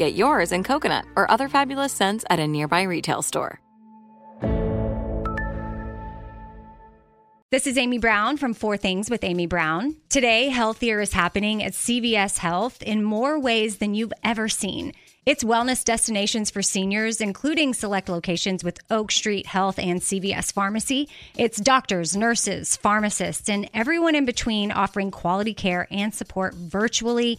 Get yours in coconut or other fabulous scents at a nearby retail store. This is Amy Brown from Four Things with Amy Brown. Today, healthier is happening at CVS Health in more ways than you've ever seen. It's wellness destinations for seniors, including select locations with Oak Street Health and CVS Pharmacy. It's doctors, nurses, pharmacists, and everyone in between offering quality care and support virtually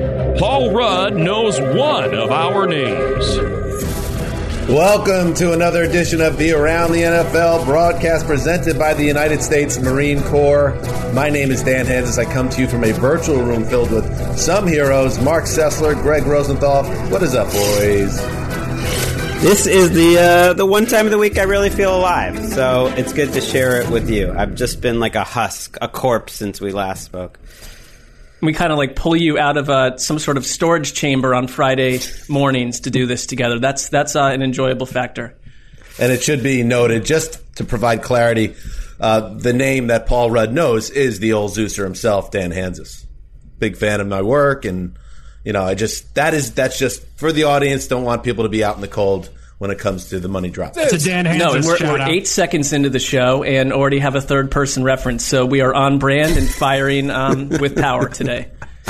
Paul Rudd knows one of our names. Welcome to another edition of the Around the NFL broadcast presented by the United States Marine Corps. My name is Dan Hanzus. I come to you from a virtual room filled with some heroes Marc Sessler, Gregg Rosenthal. What is up, boys? This is the uh, the one time of the week I really feel alive, so it's good to share it with you. I've just been like a husk, a corpse since we last spoke. We kind of like pull you out of some sort of storage chamber on Friday mornings to do this together. That's that's uh, an enjoyable factor. And it should be noted, just to provide clarity, uh, the name that Paul Rudd knows is the old Zeuser himself, Dan Hanzus. Big fan of my work, and you know, I just that is that's just for the audience. Don't want people to be out in the cold when it comes to the money drop. It's a Dan Hanzus No, and we're, shout we're out. eight seconds into the show and already have a third person reference, so we are on brand and firing um, with power today.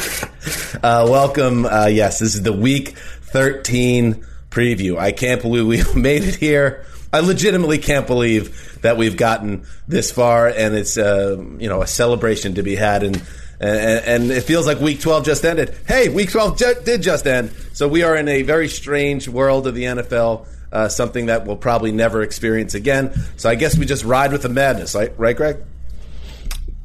Uh, welcome. Uh, yes, this is the week 13 preview. I can't believe we made it here. I legitimately can't believe that we've gotten this far, and it's uh, you know a celebration to be had. And, and and it feels like week 12 just ended. Hey, week 12 ju- did just end. So we are in a very strange world of the NFL. Uh, something that we'll probably never experience again. So I guess we just ride with the madness, right, right Gregg?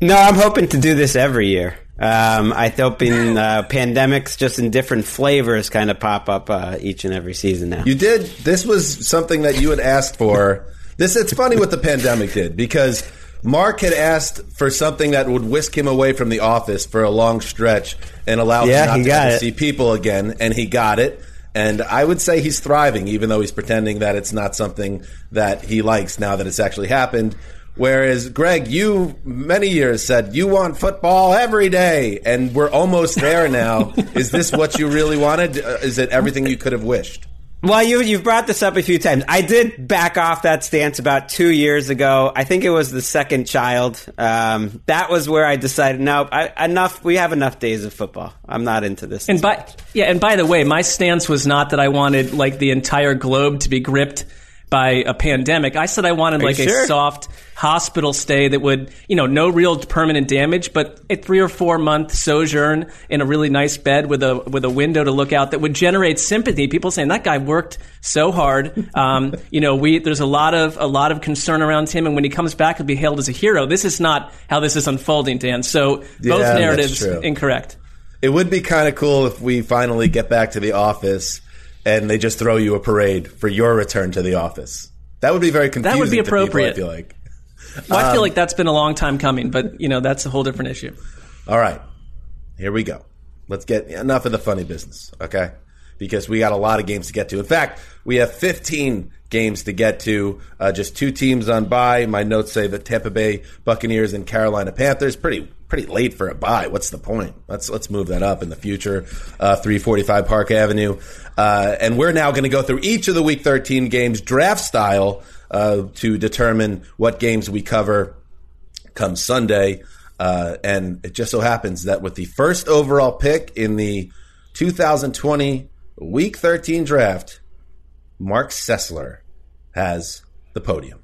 No, I'm hoping to do this every year. Um, I hoping uh, pandemics just in different flavors kind of pop up uh, each and every season now. You did. This was something that you had asked for. This it's funny what the pandemic did because Marc had asked for something that would whisk him away from the office for a long stretch and allow Yeah, him not to see people again, and he got it. And I would say he's thriving, even though he's pretending that it's not something that he likes now that it's actually happened. Whereas Gregg, you many years said you want football every day, and we're almost there now. Is this what you really wanted? Uh, Is it everything you could have wished? Well, you you've brought this up a few times. I did back off that stance about two years ago. I think it was the second child. Um, that was where I decided, no, I, enough. We have enough days of football. I'm not into this. And by yeah, and by the way, my stance was not that I wanted like the entire globe to be gripped by a pandemic. I said I wanted like sure? a soft hospital stay that would, you know, no real permanent damage, but a three or four month sojourn in a really nice bed with a with a window to look out that would generate sympathy. People saying that guy worked so hard. Um, you know, we there's a lot of a lot of concern around him, and when he comes back, he'll be hailed as a hero. This is not how this is unfolding, Dan. So both Yeah, narratives incorrect. It would be kind of cool if we finally get back to the office and they just throw you a parade for your return to the office. That would be very confusing. That would be to people, appropriate. I feel like. Well, I Um, feel like that's been a long time coming, but you know that's a whole different issue. All right, here we go. Let's get enough of the funny business. Okay, because we got a lot of games to get to. In fact, we have 15 games to get to. Uh, just two teams on bye. My notes say the Tampa Bay Buccaneers and Carolina Panthers. Pretty pretty late for a bye. What's the point? Let's let's move that up in the future. Uh, 345 Park Avenue, uh, and we're now going to go through each of the Week 13 games draft style uh, to determine what games we cover come Sunday. Uh, and it just so happens that with the first overall pick in the 2020 Week 13 draft, Marc Sessler has the podium.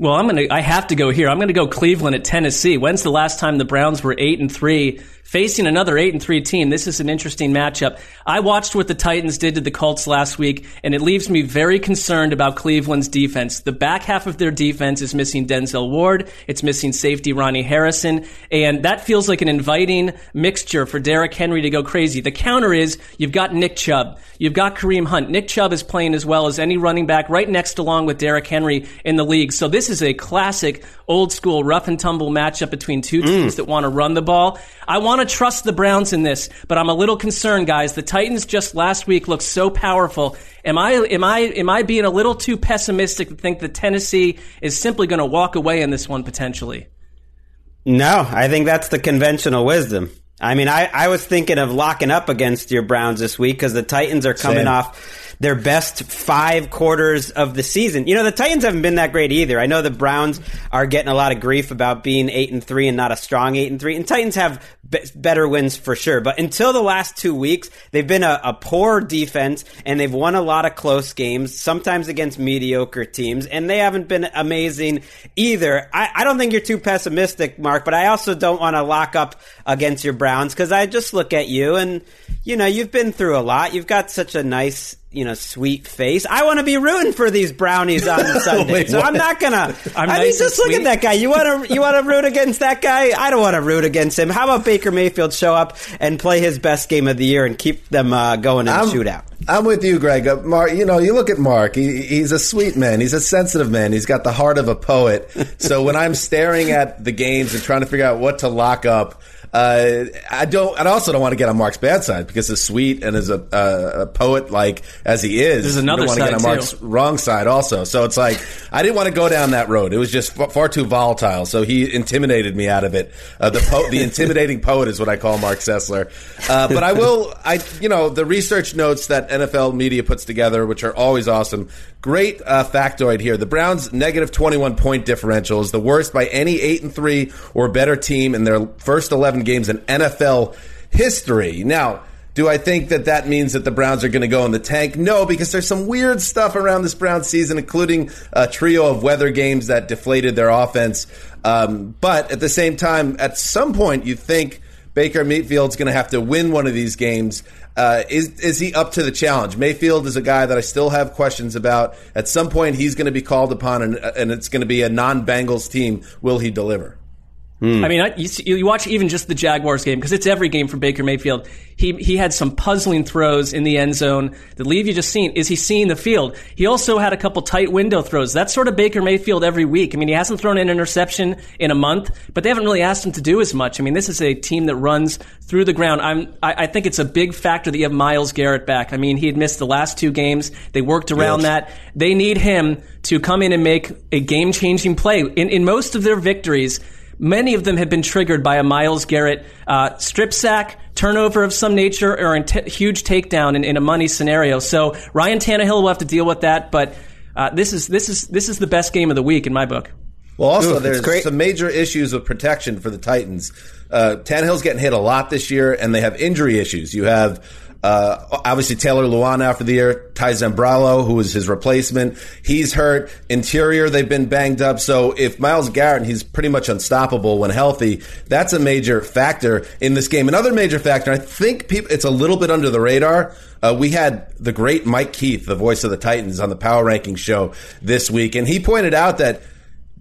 Well, I'm gonna. I have to go here. I'm gonna go Cleveland at Tennessee. When's the last time the Browns were eight and three? facing another 8 and 3 team. This is an interesting matchup. I watched what the Titans did to the Colts last week and it leaves me very concerned about Cleveland's defense. The back half of their defense is missing Denzel Ward, it's missing safety Ronnie Harrison, and that feels like an inviting mixture for Derrick Henry to go crazy. The counter is you've got Nick Chubb, you've got Kareem Hunt. Nick Chubb is playing as well as any running back right next along with Derrick Henry in the league. So this is a classic old school rough and tumble matchup between two teams mm. that want to run the ball. I want to trust the Browns in this, but I'm a little concerned, guys. The Titans just last week looked so powerful. Am I am I am I being a little too pessimistic to think that Tennessee is simply going to walk away in this one potentially? No, I think that's the conventional wisdom. I mean, I, I was thinking of locking up against your Browns this week because the Titans are coming Same. off their best five quarters of the season. You know, the Titans haven't been that great either. I know the Browns are getting a lot of grief about being eight and three and not a strong eight and three, and Titans have be- better wins for sure. But until the last two weeks, they've been a, a poor defense and they've won a lot of close games, sometimes against mediocre teams, and they haven't been amazing either. I, I don't think you're too pessimistic, Marc, but I also don't want to lock up against your Browns because I just look at you and, you know, you've been through a lot. You've got such a nice you know, sweet face. I want to be rooting for these brownies on Sunday, Wait, so I'm not gonna. I'm i mean, just look at that guy. You want to you want to root against that guy? I don't want to root against him. How about Baker Mayfield show up and play his best game of the year and keep them uh, going in I'm, the shootout? I'm with you, Gregg. Uh, Marc, you know, you look at Marc. He, he's a sweet man. He's a sensitive man. He's got the heart of a poet. so when I'm staring at the games and trying to figure out what to lock up. Uh, I don't. I also don't want to get on Marc's bad side because as sweet and as a, uh, a poet like as he is, there's another want to get on Marc's too. wrong side also. So it's like I didn't want to go down that road. It was just far too volatile. So he intimidated me out of it. Uh, the po- the intimidating poet is what I call Marc Sessler. Uh, but I will. I you know the research notes that NFL media puts together, which are always awesome. Great uh, factoid here. The Browns' negative 21 point differential is the worst by any 8 and 3 or better team in their first 11 games in NFL history. Now, do I think that that means that the Browns are going to go in the tank? No, because there's some weird stuff around this Browns season, including a trio of weather games that deflated their offense. Um, but at the same time, at some point, you think Baker Mayfield's going to have to win one of these games. Uh, is is he up to the challenge? Mayfield is a guy that I still have questions about. At some point, he's going to be called upon, and, and it's going to be a non-Bengals team. Will he deliver? Hmm. I mean, I, you, you, watch even just the Jaguars game because it's every game for Baker Mayfield. He he had some puzzling throws in the end zone that leave you just seeing is he seeing the field? He also had a couple tight window throws. That's sort of Baker Mayfield every week. I mean, he hasn't thrown an interception in a month, but they haven't really asked him to do as much. I mean, this is a team that runs through the ground. I'm I, I think it's a big factor that you have Myles Garrett back. I mean, he had missed the last two games. They worked around yes. that. They need him to come in and make a game changing play in in most of their victories Many of them have been triggered by a Myles Garrett uh, strip sack, turnover of some nature, or a t- huge takedown in, in, a money scenario. So Ryan Tannehill will have to deal with that. But uh, this is this is this is the best game of the week in my book. Well, also Ooh, there's some major issues of protection for the Titans. Uh, Tannehill's getting hit a lot this year, and they have injury issues. You have uh, obviously, Taylor Lewan after the year. Ty Sambrailo, who was his replacement, he's hurt. Interior, they've been banged up. So if Myles Garrett, he's pretty much unstoppable when healthy, that's a major factor in this game. Another major factor, I think people, it's a little bit under the radar. Uh, we had the great Mike Keith, the voice of the Titans, on the Power Ranking show this week, and he pointed out that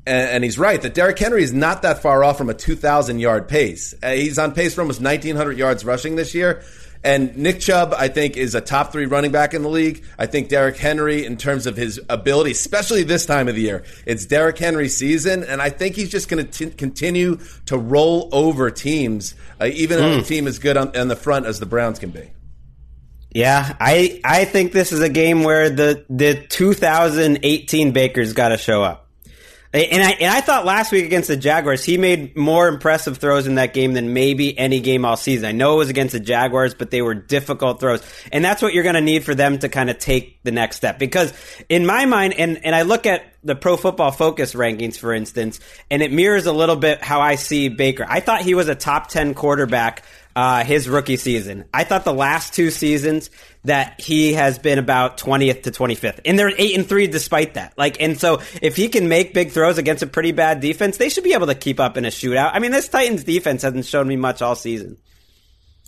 and, he's right that Derrick Henry is not that far off from a 2,000 yard pace. Uh, he's on pace for almost 1,900 yards rushing this year. And Nick Chubb, I think, is a top three running back in the league. I think Derrick Henry, in terms of his ability, especially this time of the year, it's Derrick Henry's season, and I think he's just going to continue to roll over teams, uh, even mm. if the team is good on, on the front as the Browns can be. Yeah, I I think this is a game where the the 2018 Baker's got to show up. And I and I thought last week against the Jaguars, he made more impressive throws in that game than maybe any game all season. I know it was against the Jaguars, but they were difficult throws, and that's what you're going to need for them to kind of take the next step. Because in my mind, and and I look at the Pro Football Focus rankings, for instance, and it mirrors a little bit how I see Baker. I thought he was a top ten quarterback uh, his rookie season. I thought the last two seasons that he has been about 20th to 25th. And they're 8 and 3 despite that. Like and so if he can make big throws against a pretty bad defense, they should be able to keep up in a shootout. I mean, this Titans defense hasn't shown me much all season.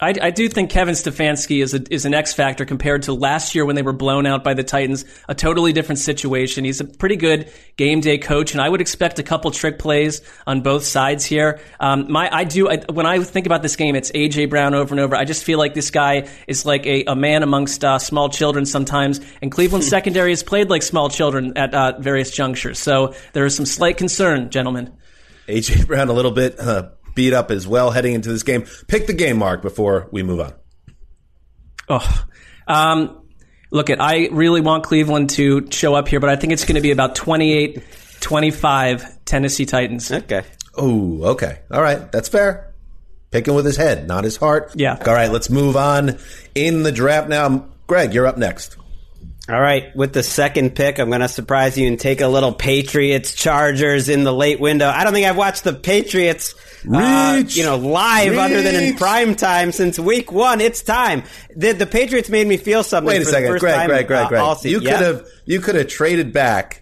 I, I, do think Kevin Stefanski is a, is an X factor compared to last year when they were blown out by the Titans. A totally different situation. He's a pretty good game day coach, and I would expect a couple trick plays on both sides here. Um, my I do I, when I think about this game, it's AJ Brown over and over. I just feel like this guy is like a, a man amongst uh, small children sometimes, and Cleveland secondary has played like small children at uh, various junctures. So there is some slight concern, gentlemen. AJ Brown a little bit. Uh beat up as well heading into this game. Pick the game, Marc, before we move on. Oh, um, look, at I really want Cleveland to show up here, but I think it's going to be about 28 25 Tennessee Titans. Okay. Oh, okay. All right. That's fair. Picking with his head, not his heart. Yeah. All right. Let's move on in the draft now. Gregg, you're up next. All right, with the second pick, I'm going to surprise you and take a little Patriots Chargers in the late window. I don't think I've watched the Patriots, uh, you know, live Reach. other than in prime time since week one. It's time. The, the Patriots made me feel something. Wait a for second, the first Gregg, time, Gregg, Gregg, uh, Gregg. season. You could have you could have traded back,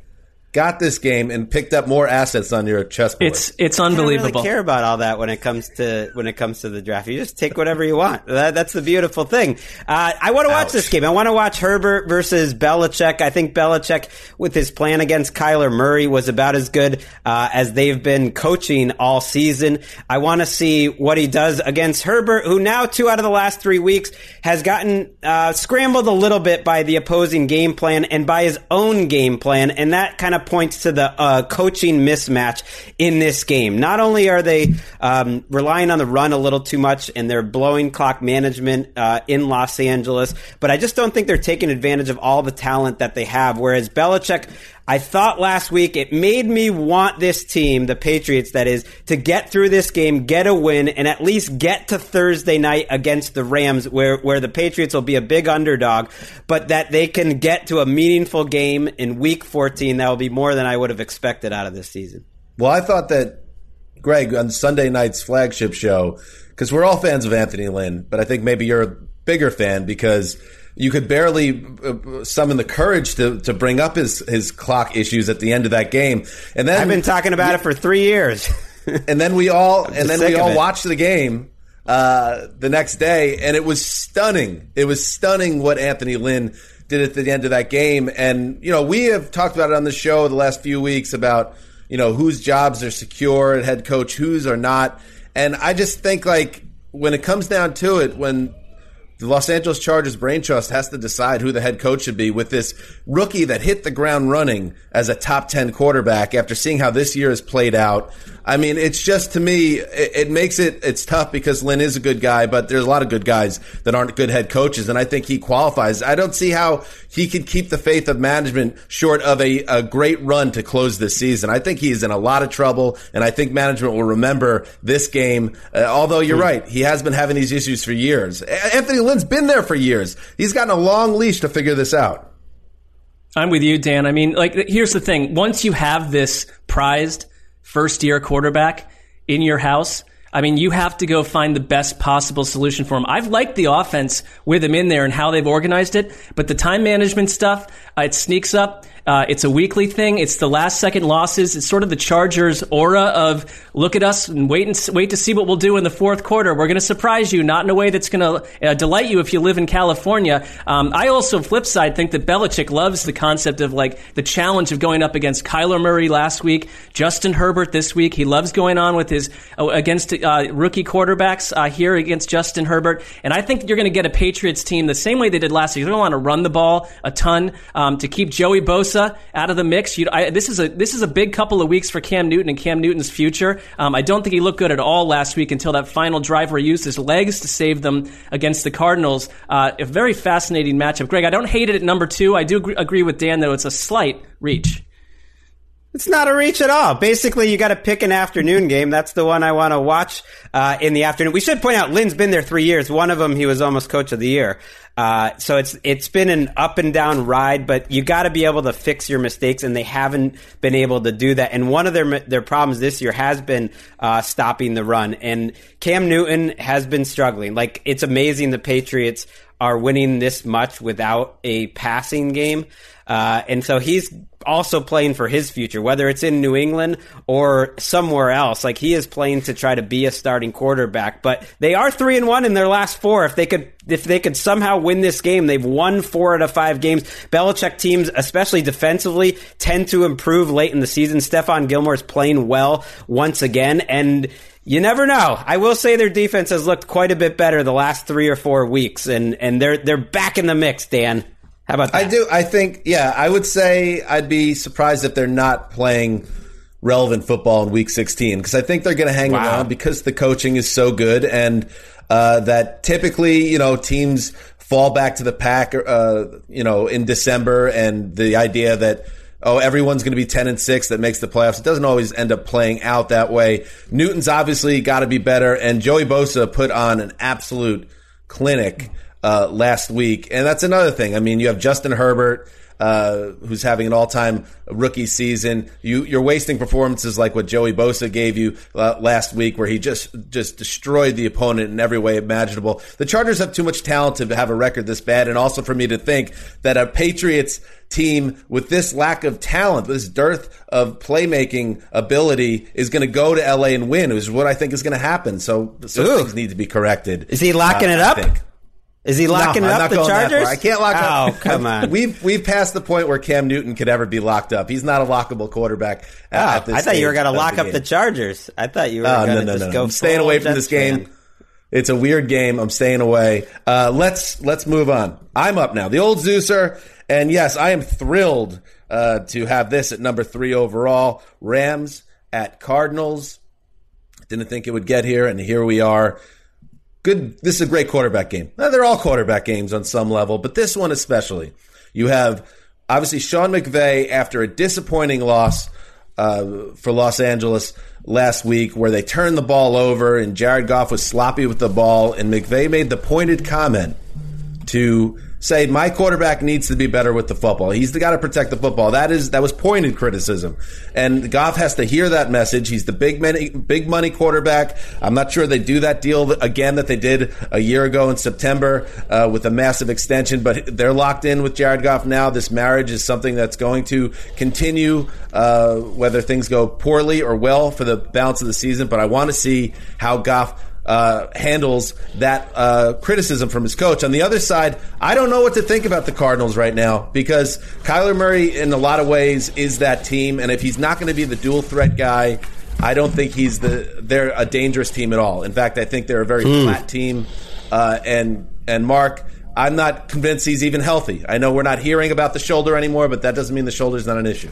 got this game, and picked up more assets on your chessboard. It's it's I don't unbelievable. really care about all that when it comes to when it comes to the draft. You just take whatever you want. That, that's the beautiful thing. Uh, I want to watch Ouch. this game. I want to watch Herbert versus Belichick. I think Belichick, with his plan against Kyler Murray, was about as good uh, as they've been coaching all season. I want to see what he does against Herbert, who now two out of the last three weeks has gotten uh, scrambled a little bit by the opposing game plan and by his own game plan, and that kind of points to the uh, coaching mismatch in this game. Not only are they um, relying on the run a little too much and they're blowing clock management uh, in Los Angeles, but I just don't think they're taking advantage of all the talent that they have. Whereas Belichick, I thought last week it made me want this team, the Patriots that is, to get through this game, get a win, and at least get to Thursday night against the Rams where, where the Patriots will be a big underdog, but that they can get to a meaningful game in week 14 that will be more than I would have expected out of this season. Well, I thought that Gregg on Sunday night's flagship show, because we're all fans of Anthony Lynn, but I think maybe you're a bigger fan because you could barely uh, summon the courage to, to bring up his, his clock issues at the end of that game. And then I've been talking about it for three years. and then we all and then we all watched the game uh, the next day, and it was stunning. It was stunning what Anthony Lynn did at the end of that game. And you know, we have talked about it on the show the last few weeks about you know whose jobs are secure at head coach, whose are not. And I just think like when it comes down to it, when the Los Angeles Chargers brain trust has to decide who the head coach should be with this rookie that hit the ground running as a top 10 quarterback after seeing how this year has played out. I mean, it's just to me, it, it makes it, it's tough because Lynn is a good guy, but there's a lot of good guys that aren't good head coaches. And I think he qualifies. I don't see how he could keep the faith of management short of a, a great run to close this season. I think he's in a lot of trouble. And I think management will remember this game. Uh, although you're right, he has been having these issues for years. Anthony Lynn's been there for years. He's gotten a long leash to figure this out. I'm with you, Dan. I mean, like, here's the thing. Once you have this prized first year quarterback in your house, I mean, you have to go find the best possible solution for him. I've liked the offense with him in there and how they've organized it, but the time management stuff, uh, it sneaks up. Uh, it's a weekly thing. It's the last second losses. It's sort of the Chargers aura of look at us and wait and wait to see what we'll do in the fourth quarter. We're going to surprise you, not in a way that's going to uh, delight you if you live in California. Um, I also, flip side, think that Belichick loves the concept of like the challenge of going up against Kyler Murray last week, Justin Herbert this week. He loves going on with his uh, against uh, rookie quarterbacks uh, here against Justin Herbert, and I think you're going to get a Patriots team the same way they did last week. They're going to want to run the ball a ton um, to keep Joey Bosa Bosa out of the mix. You, I, this is a this is a big couple of weeks for Cam Newton and Cam Newton's future. Um, I don't think he looked good at all last week until that final drive where he used his legs to save them against the Cardinals. Uh, a very fascinating matchup. Gregg, I don't hate it at number two. I do agree, with Dan though; it's a slight reach. It's not a reach at all. Basically, you got to pick an afternoon game. That's the one I want to watch uh, in the afternoon. We should point out Lynn's been there three years. One of them, he was almost coach of the year. Uh, so it's it's been an up and down ride, but you got to be able to fix your mistakes, and they haven't been able to do that. And one of their their problems this year has been uh, stopping the run. And Cam Newton has been struggling. Like it's amazing the Patriots are winning this much without a passing game. Uh, and so he's also playing for his future, whether it's in New England or somewhere else. Like he is playing to try to be a starting quarterback. But they are three and one in their last four. If they could, if they could somehow win this game, they've won four out of five games. Belichick teams, especially defensively, tend to improve late in the season. Stephon Gilmore is playing well once again, and you never know. I will say their defense has looked quite a bit better the last three or four weeks, and and they're they're back in the mix. Dan, how about that? I do. I think. Yeah, I would say I'd be surprised if they're not playing relevant football in Week 16 because I think they're going to hang Wow. around because the coaching is so good and uh, that typically you know teams fall back to the pack. Uh, you know in December and the idea that. Oh, everyone's going to be 10 and 6 that makes the playoffs. It doesn't always end up playing out that way. Newton's obviously got to be better, and Joey Bosa put on an absolute clinic uh, last week. And that's another thing. I mean, you have Justin Herbert, uh, who's having an all-time rookie season. You, you're wasting performances like what Joey Bosa gave you uh, last week, where he just just destroyed the opponent in every way imaginable. The Chargers have too much talent to have a record this bad, and also for me to think that a Patriots team with this lack of talent, this dearth of playmaking ability, is going to go to LA and win, which is what I think is going to happen. So, so things need to be corrected. Is he locking uh, it up? Is he locking No, up? The Chargers? I can't lock oh, up. Oh, come on. We've we've passed the point where Cam Newton could ever be locked up. He's not a lockable quarterback. Oh, at this I thought you were going to lock up game. the Chargers. I thought you were going to no, just no, go. I'm staying away from this game. fan. It's a weird game. I'm staying away. Uh, let's let's move on. I'm up now. The old Zeuser, and yes, I am thrilled uh, to have this at number three overall. Rams at Cardinals. Didn't think it would get here, and here we are. Good. This is a great quarterback game. Now, they're all quarterback games on some level, but this one especially. You have obviously Sean McVay after a disappointing loss uh, for Los Angeles last week, where they turned the ball over and Jared Goff was sloppy with the ball, and McVay made the pointed comment to say my quarterback needs to be better with the football. He's the guy to protect the football. That is that was pointed criticism, and Goff has to hear that message. He's the big money big money quarterback. I'm not sure they do that deal again that they did a year ago in September uh, with a massive extension, but they're locked in with Jared Goff now. This marriage is something that's going to continue, uh, whether things go poorly or well for the balance of the season. But I want to see how Goff uh, handles that uh, criticism from his coach. On the other side, I don't know what to think about the Cardinals right now because Kyler Murray, in a lot of ways, is that team, and if he's not going to be the dual threat guy, I don't think he's the they're a dangerous team at all. In fact, I think they're a very flat team. Uh, and and Marc, I'm not convinced he's even healthy. I know we're not hearing about the shoulder anymore, but that doesn't mean the shoulder's not an issue.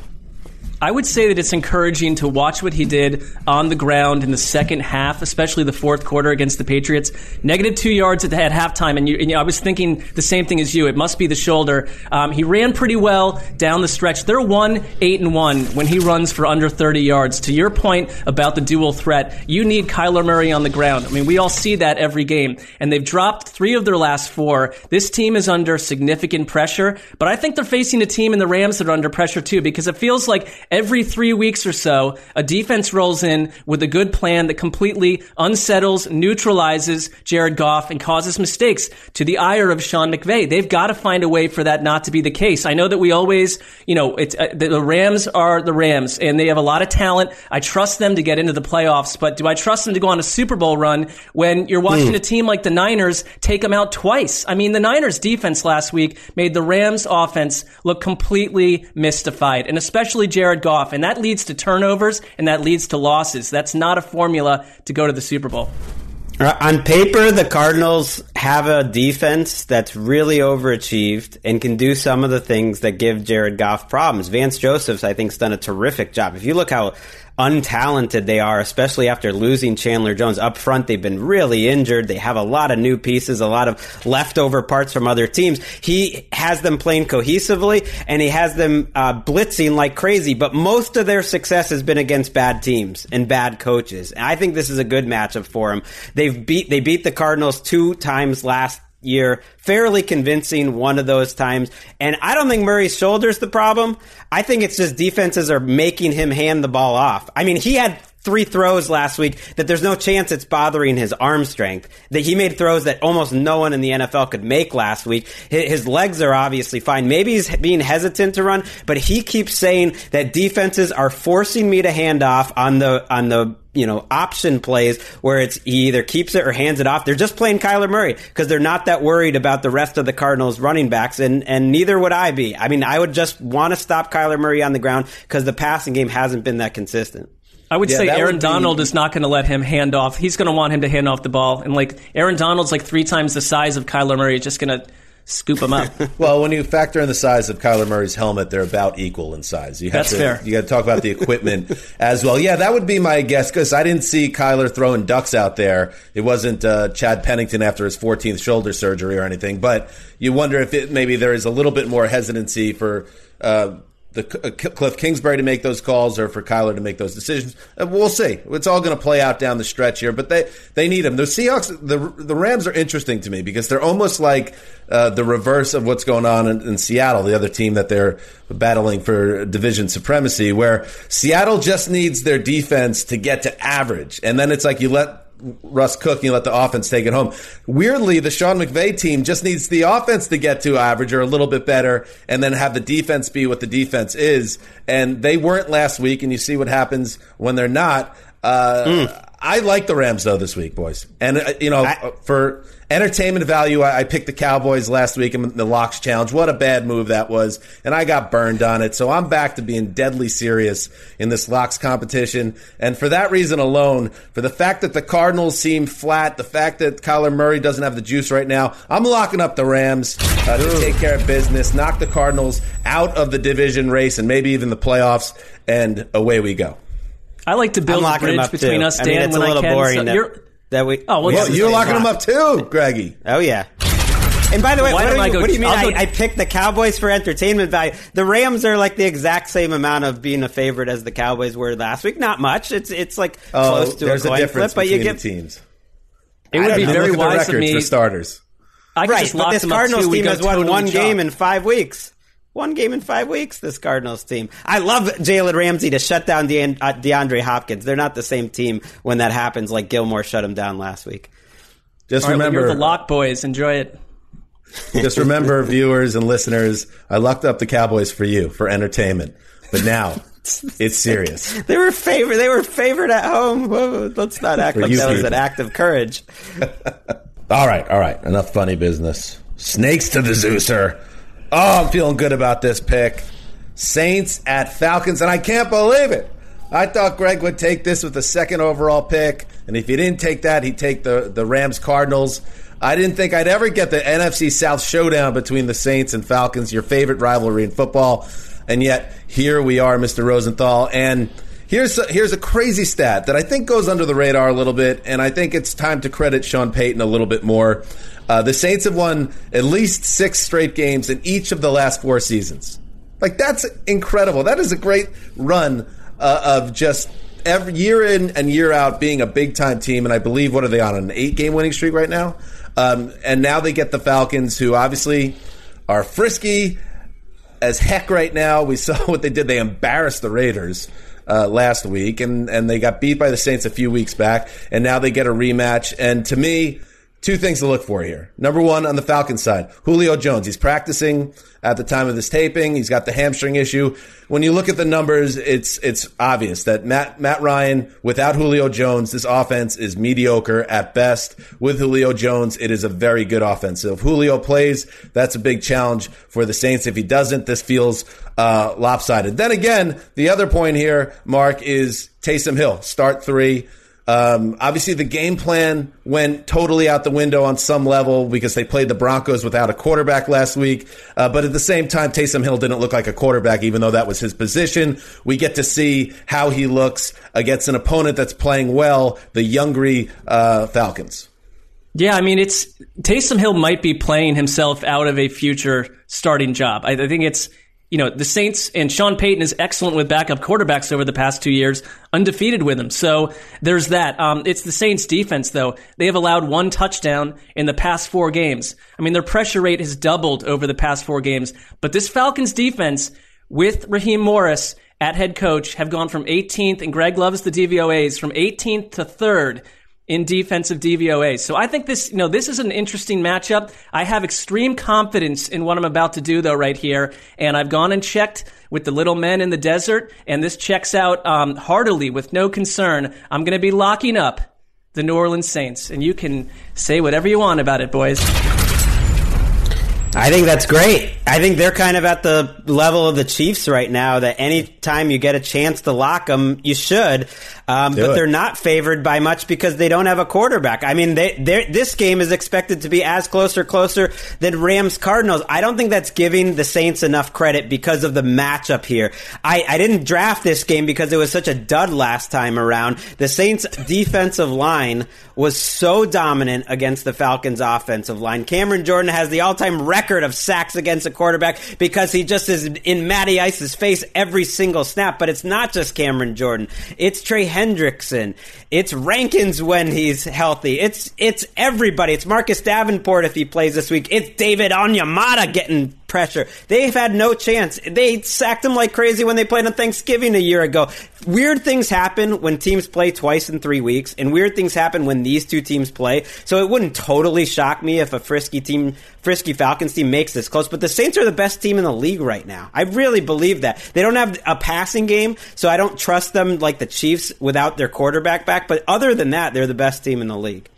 I would say that it's encouraging to watch what he did on the ground in the second half, especially the fourth quarter against the Patriots. Negative two yards at, at halftime, and, you, and you- I was thinking the same thing as you. It must be the shoulder. Um, he ran pretty well down the stretch. They're one eight and one when he runs for under thirty yards. To your point about the dual threat, you need Kyler Murray on the ground. I mean, we all see that every game, and they've dropped three of their last four. This team is under significant pressure, but I think they're facing a team in the Rams that are under pressure too, because it feels like every three weeks or so, a defense rolls in with a good plan that completely unsettles, neutralizes Jared Goff and causes mistakes to the ire of Sean McVay. They've got to find a way for that not to be the case. I know that we always, you know, it's, uh, the, the Rams are the Rams and they have a lot of talent. I trust them to get into the playoffs, but do I trust them to go on a Super Bowl run when you're watching a team like the Niners take them out twice? I mean, the Niners defense last week made the Rams offense look completely mystified, and especially Jared Goff, and that leads to turnovers and that leads to losses. That's not a formula to go to the Super Bowl. Uh, on paper, the Cardinals have a defense that's really overachieved and can do some of the things that give Jared Goff problems. Vance Joseph's, I think, has done a terrific job. If you look how untalented they are, especially after losing Chandler Jones up front. They've been really injured. They have a lot of new pieces, a lot of leftover parts from other teams. He has them playing cohesively and he has them uh, blitzing like crazy, but most of their success has been against bad teams and bad coaches. And I think this is a good matchup for him. They've beat, they beat the Cardinals two times last year, fairly convincing one of those times. And I don't think Murray's shoulder's the problem. I think it's just defenses are making him hand the ball off. I mean, he had three throws last week that there's no chance it's bothering his arm strength. That he made throws that almost no one in the NFL could make last week. His legs are obviously fine. Maybe he's being hesitant to run, but he keeps saying that defenses are forcing me to hand off on the on the you know, option plays where it's he either keeps it or hands it off. They're just playing Kyler Murray because they're not that worried about the rest of the Cardinals running backs, and and neither would I be. I mean, I would just want to stop Kyler Murray on the ground because the passing game hasn't been that consistent. I would Yeah, say Aaron would be- Donald is not going to let him hand off. He's going to want him to hand off the ball, and like Aaron Donald's like three times the size of Kyler Murray, just going to scoop him up. Well, when you factor in the size of Kyler Murray's helmet, they're about equal in size. You have That's to, fair. You got to talk about the equipment as well. Yeah, that would be my guess because I didn't see Kyler throwing ducks out there. It wasn't uh, Chad Pennington after his 14th shoulder surgery or anything. But you wonder if it maybe there is a little bit more hesitancy for. Uh, the uh, Cliff Kingsbury to make those calls, or for Kyler to make those decisions. Uh, we'll see. It's all going to play out down the stretch here, but they they need him. The Seahawks, the the Rams are interesting to me because they're almost like uh, the reverse of what's going on in, in Seattle, the other team that they're battling for division supremacy. Where Seattle just needs their defense to get to average, and then it's like you let Russ cook and you let the offense take it home. Weirdly, the Sean McVay team just needs the offense to get to average or a little bit better and then have the defense be what the defense is. And they weren't last week, and you see what happens when they're not. Uh, I like the Rams, though, this week, boys. And, uh, you know, uh, for entertainment value, I, I picked the Cowboys last week in the Locks Challenge. What a bad move that was. And I got burned on it. So I'm back to being deadly serious in this Locks competition. And for that reason alone, for the fact that the Cardinals seem flat, the fact that Kyler Murray doesn't have the juice right now, I'm locking up the Rams uh, to take care of business, knock the Cardinals out of the division race and maybe even the playoffs, and away we go. I like to build a locking bridge between too. us, I Dan. mean, it's when a little I can. boring So that, you're- we. Oh, well, this Well, you're a locking them up too, Greggy. Oh yeah. And by the way, what, don't do I you, go- what do you mean? I'll I, picked the Cowboys for entertainment value. The Rams are like the exact same amount of being a favorite as the Cowboys were last week. Not much. It's it's like Oh, close to there's a a, coin difference flip, but you between get the teams. it would be know. very Look at the wise of records me. for starters. I could right. just But this them Cardinals too. We team go has won one chalk. game in five weeks. One game in five weeks. This Cardinals team. I love Jalen Ramsey to shut down De- uh, DeAndre Hopkins. They're not the same team when that happens. Like Gilmore shut him down last week. Just All right, well, remember, you're the lock boys. Enjoy it. just remember, viewers and listeners, I locked up the Cowboys for you for entertainment, but now it's serious. They were favored. They were favored at home. Whoa, let's not act like that was an act of courage. All right, all right, enough funny business. Snakes to the Zeuser. Oh, I'm feeling good about this pick. Saints at Falcons, and I can't believe it. I thought Greg would take this with the second overall pick, and if he didn't take that, he'd take the, the Rams Cardinals. I didn't think I'd ever get the NFC South showdown between the Saints and Falcons, your favorite rivalry in football. And yet, here we are, Mr. Rosenthal. And here's a, here's a crazy stat that I think goes under the radar a little bit, and I think it's time to credit Sean Payton a little bit more. Uh, the Saints have won at least six straight games in each of the last four seasons. Like that's incredible. That is a great run uh, of just every year in and year out being a big time team. And I believe what are they on an eight game winning streak right now? Um, and now they get the Falcons, who obviously are frisky as heck right now. We saw what they did. They embarrassed the Raiders uh, last week, and, and they got beat by the Saints a few weeks back, and now they get a rematch. And to me, two things to look for here. Number one, on the Falcons side, Julio Jones. He's practicing at the time of this taping. He's got the hamstring issue. When you look at the numbers, it's it's obvious that Matt Matt Ryan, without Julio Jones, this offense is mediocre at best. With Julio Jones, it is a very good offense. So if Julio plays, that's a big challenge for the Saints. If he doesn't, this feels uh, lopsided. Then again, the other point here, Marc, is Taysom Hill. Start three Um, obviously, the game plan went totally out the window on some level because they played the Broncos without a quarterback last week. Uh, but at the same time, Taysom Hill didn't look like a quarterback, even though that was his position. We get to see how he looks against an opponent that's playing well, the Youngry uh, Falcons. Yeah, I mean, it's Taysom Hill might be playing himself out of a future starting job. I, I think it's you know, the Saints and Sean Payton is excellent with backup quarterbacks over the past two years, undefeated with them. So there's that. Um, it's the Saints defense, though. They have allowed one touchdown in the past four games. I mean, their pressure rate has doubled over the past four games. But this Falcons defense with Raheem Morris at head coach have gone from 18th, and Gregg loves the DVOAs, from 18th to 3rd in defensive DVOA. So I think this, you know, this is an interesting matchup. I have extreme confidence in what I'm about to do though right here. And I've gone and checked with the little men in the desert and this checks out, um, heartily with no concern. I'm going to be locking up the New Orleans Saints and you can say whatever you want about it, boys. I think that's great. I think they're kind of at the level of the Chiefs right now that anytime you get a chance to lock them, you should. Um, but it. they're not favored by much because they don't have a quarterback. I mean, they, this game is expected to be as close or closer than Rams Cardinals. I don't think that's giving the Saints enough credit because of the matchup here. I, I didn't draft this game because it was such a dud last time around. The Saints defensive line was so dominant against the Falcons offensive line. Cameron Jordan has the all-time record of sacks against a quarterback because he just is in Matty Ice's face every single snap. But it's not just Cameron Jordan. It's Trey Hendrickson. It's Rankins when he's healthy. It's it's everybody. It's Marcus Davenport if he plays this week. It's David Onyemata getting pressure. They've had no chance. They sacked him like crazy when they played on Thanksgiving a year ago. Weird things happen when teams play twice in three weeks, and weird things happen when these two teams play. So it wouldn't totally shock me if a frisky team, frisky Falcons team makes this close. But the Saints are the best team in the league right now. I really believe that. They don't have a passing game, so I don't trust them like the Chiefs without their quarterback back. But other than that, they're the best team in the league.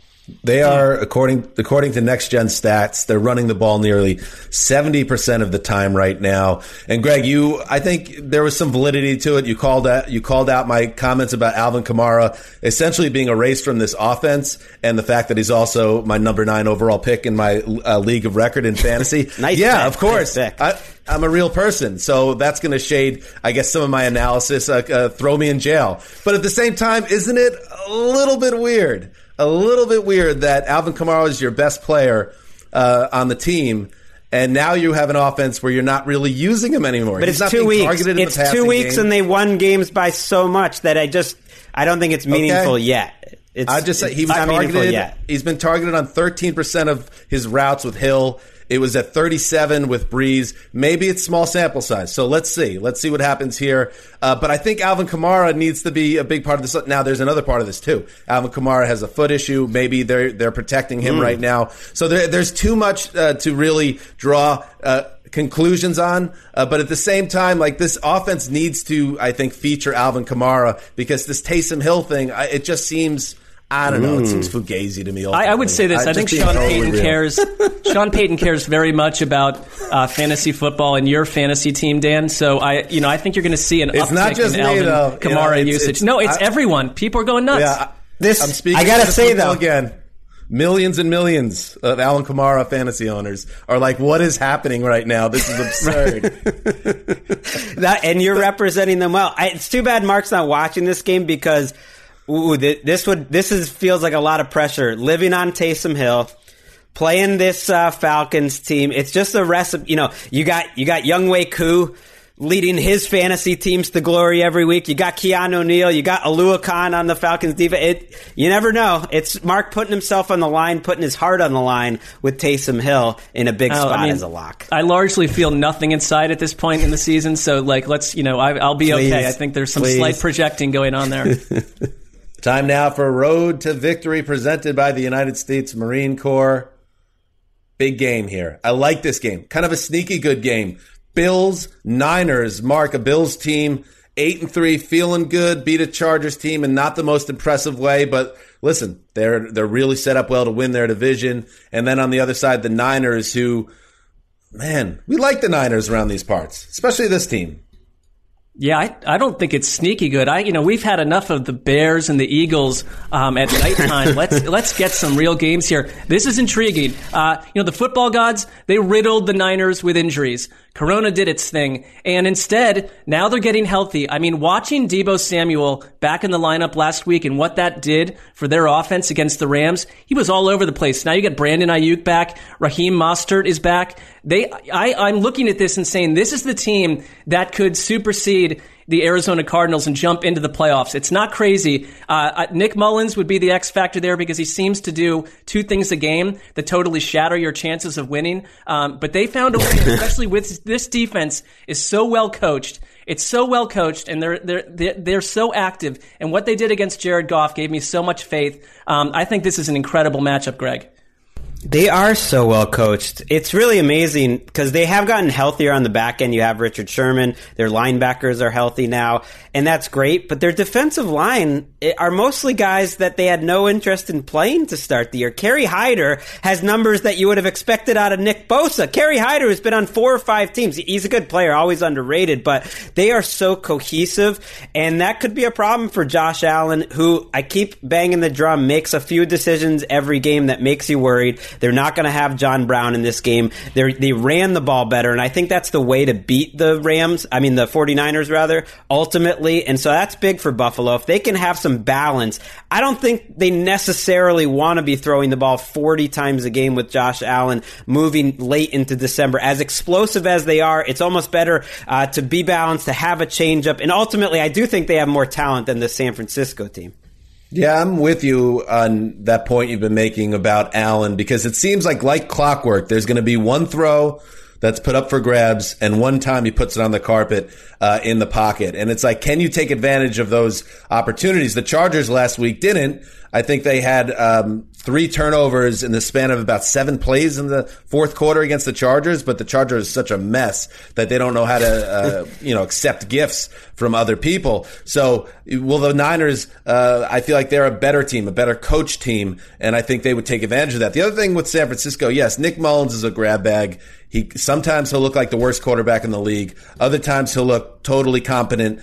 They are according according to next gen stats, they're running the ball nearly 70% of the time right now. And Gregg, you I think there was some validity to it. You called out you called out my comments about Alvin Kamara essentially being erased from this offense and the fact that he's also my number 9 overall pick in my uh, league of record in fantasy. nice yeah, pick. of course. I, I'm a real person, so that's going to shade, I guess, some of my analysis. Uh, uh, throw me in jail, but at the same time, isn't it a little bit weird a little bit weird that Alvin Kamara is your best player uh, on the team. And now you have an offense where you're not really using him anymore. But He's it's two weeks. It's two weeks, game. and they won games by so much that I just I don't think it's meaningful okay. yet. It's, I just say he was targeted. Yet. He's been targeted on 13 percent of his routes with Hill. It was at 37 with Brees. Maybe it's small sample size. So let's see. Let's see what happens here. Uh, but I think Alvin Kamara needs to be a big part of this. Now, there's another part of this too. Alvin Kamara has a foot issue. Maybe they're they're protecting him mm. right now. So there, there's too much uh, to really draw. Uh, conclusions on. Uh, but at the same time, like this offense needs to, I think, feature Alvin Kamara because this Taysom Hill thing, I, it just seems I don't know. Mm. It seems fugazi to me. I, I, would say this. I, I think Sean Payton real. cares. Sean Payton cares very much about uh, fantasy football and your fantasy team, Dan. So I, you know, I think you're going to see an it's uptick not just in me, Alvin though. Kamara you know, it's, usage. It's, no, it's everyone. People are going nuts. Yeah, this I'm speaking. I gotta say though again. Millions and millions of Alvin Kamara fantasy owners are like, "What is happening right now? This is absurd." that, and you're representing them well. I, it's too bad Marc's not watching this game because ooh, this would this is feels like a lot of pressure. Living on Taysom Hill, playing this uh, Falcons team. It's just a recipe. You know, you got you got Younghoe Koo leading his fantasy teams to glory every week. You got Keanu Neal, you got Oluokun on the Falcons defense. It, you never know. It's Marc putting himself on the line, putting his heart on the line with Taysom Hill in a big oh, spot I mean, as a lock. I largely feel nothing inside at this point in the season, so like let's you know I, will be please, okay. I think there's some please. slight projecting going on there. Time now for Road to Victory presented by the United States Marine Corps. Big game here. I like this game. Kind of a sneaky good game. Bills, Niners, Marc, a Bills team, eight and three, feeling good, beat a Chargers team in not the most impressive way, but listen, they're they're really set up well to win their division. And then on the other side, the Niners, who man, we like the Niners around these parts, especially this team. Yeah, I, I don't think it's sneaky good. I you know we've had enough of the Bears and the Eagles um, at nighttime. let's let's get some real games here. This is intriguing. Uh, you know the football gods they riddled the Niners with injuries. Corona did its thing, and instead now they're getting healthy. I mean, watching Deebo Samuel back in the lineup last week and what that did for their offense against the Rams, he was all over the place. Now you get Brandon Aiyuk back, Raheem Mostert is back. They, I, I'm looking at this and saying this is the team that could supersede the Arizona Cardinals and jump into the playoffs. It's not crazy. Uh, Nick Mullens would be the X factor there because he seems to do two things a game that totally shatter your chances of winning. Um, but they found a way, especially with this defense, is so well coached. It's so well coached, and they're they're they're, they're so active. And what they did against Jared Goff gave me so much faith. Um, I think this is an incredible matchup, Gregg. They are so well coached. It's really amazing because they have gotten healthier on the back end. You have Richard Sherman. Their linebackers are healthy now, and that's great. But their defensive line eh, are mostly guys that they had no interest in playing to start the year. Kerry Hyder has numbers that you would have expected out of Nick Bosa. Kerry Hyder has been on four or five teams. He's a good player, always underrated, but they are so cohesive, and that could be a problem for Josh Allen, who I keep banging the drum, makes a few decisions every game that makes you worried. They're not going to have John Brown in this game. They're, they ran the ball better, and I think that's the way to beat the Rams, I mean, the 49ers, rather, ultimately. And so that's big for Buffalo. If they can have some balance, I don't think they necessarily want to be throwing the ball 40 times a game with Josh Allen moving late into December. As explosive as they are, it's almost better uh, to be balanced, to have a changeup. And ultimately, I do think they have more talent than the San Francisco team. Yeah, I'm with you on that point you've been making about Allen because it seems like like clockwork. There's going to be one throw that's put up for grabs, and one time he puts it on the carpet uh, in the pocket, and it's like, can you take advantage of those opportunities? The Chargers last week didn't. I think they had um, three turnovers in the span of about seven plays in the fourth quarter against the Chargers, but the Chargers is such a mess that they don't know how to, uh, you know, accept gifts from other people. So, will the Niners? Uh, I feel like they're a better team, a better coach team, and I think they would take advantage of that. The other thing with San Francisco, yes, Nick Mullens is a grab bag. He sometimes he'll look like the worst quarterback in the league. Other times he'll look totally competent.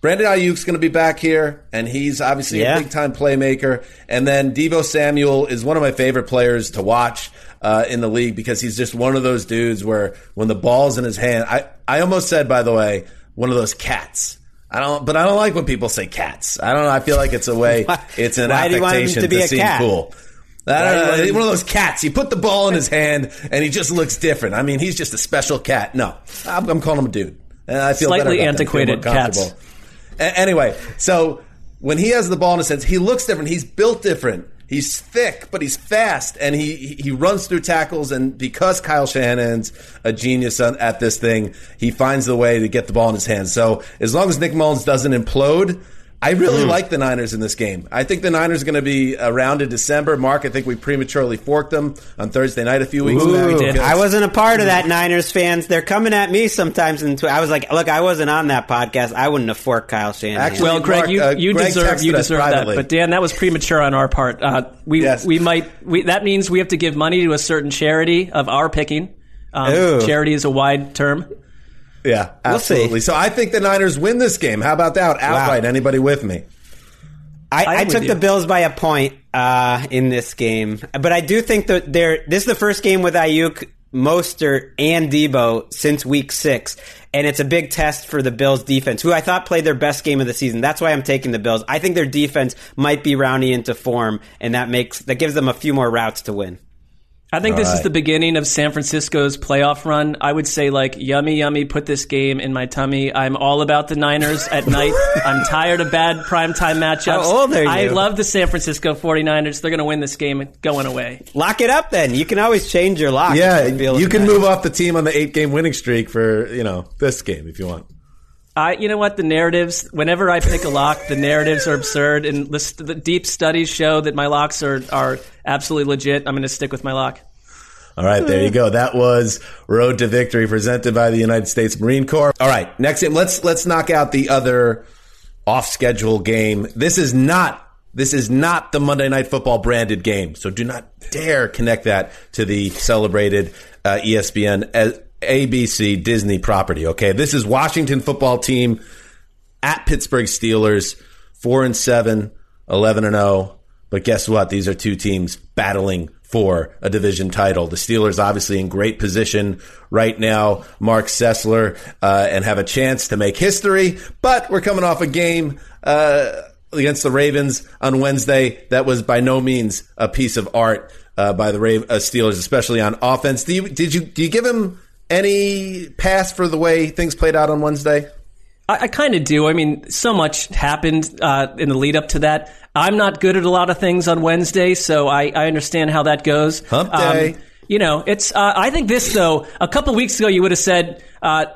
Brandon Aiyuk's going to be back here, and he's obviously Yeah. a big time playmaker. And then Deebo Samuel is one of my favorite players to watch uh, in the league because he's just one of those dudes where when the ball's in his hand, I, I almost said, by the way, one of those cats. I don't, but I don't like when people say cats. I don't know. I feel like it's a way, it's an why do you want him affectation to be a seem cat? cool. I don't do know. He's one of those cats. You put the ball in his hand, and he just looks different. I mean, he's just a special cat. No, I'm, I'm calling him a dude. And I feel Slightly better about that. I feel antiquated cats. A- anyway, so when he has the ball in his hands, he looks different. He's built different. He's thick, but he's fast, and he he runs through tackles. And because Kyle Shanahan's a genius on, at this thing, he finds the way to get the ball in his hands. So as long as Nick Mullens doesn't implode. I really Hmm. like the Niners in this game. I think the Niners are going to be around in December. Marc, I think we prematurely forked them on Thursday night a few weeks back. Ooh, did. I wasn't a part of that, Niners fans. They're coming at me sometimes. And I was like, look, I wasn't on that podcast. I wouldn't have forked Kyle Shanahan. Actually, Well, Gregg, Marc, you, uh, you Gregg deserve you texted us deserve that. But Dan, that was premature on our part. Uh, we Yes. we might we, that means we have to give money to a certain charity of our picking. Um, charity is a wide term. Yeah, We'll see. absolutely. So I think the Niners win this game. How about that? Outright. Anybody with me? I, I'm I took you. the Bills by a point uh, in this game, but I do think that they're, this is the first game with Aiyuk, Mostert, and Deebo since Week Six, and it's a big test for the Bills defense, who I thought played their best game of the season. That's why I'm taking the Bills. I think their defense might be rounding into form, and that makes that gives them a few more routes to win. I think this is the beginning of San Francisco's playoff run. I would say like yummy yummy put this game in my tummy. I'm all about the Niners at night. I'm tired of bad primetime matchups. How old are you? I love the San Francisco 49ers. They're going to win this game going away. Lock it up, then. You can always change your lock. Yeah, if it feels you can move off the team on the eight game winning streak for you know this game if you want. I, you know what? The narratives. Whenever I pick a lock, the narratives are absurd, and the, the deep studies show that my locks are are absolutely legit. I'm going to stick with my lock. All right, there you go. That was Road to Victory presented by the United States Marine Corps. All right, next game. Let's let's knock out the other off schedule game. This is not this is not the Monday Night Football branded game. So do not dare connect that to the celebrated uh, ESPN ABC Disney property. Okay, this is Washington football team at Pittsburgh Steelers, 4 and 7, 11 and 0. But guess what? These are two teams battling for a division title. The Steelers obviously in great position right now, Marc Sessler, uh, and have a chance to make history. But we're coming off a game, uh, against the Ravens on Wednesday. That was by no means a piece of art, uh, by the Rav- uh, Steelers, especially on offense. Do you, did you, do you give him any pass for the way things played out on Wednesday? I, I kind of do. I mean, so much happened uh, in the lead up to that. I'm not good at a lot of things on Wednesday, so I, I understand how that goes. Hump day. Um, you know, it's. Uh, I think this though. A couple weeks ago, you would have said uh,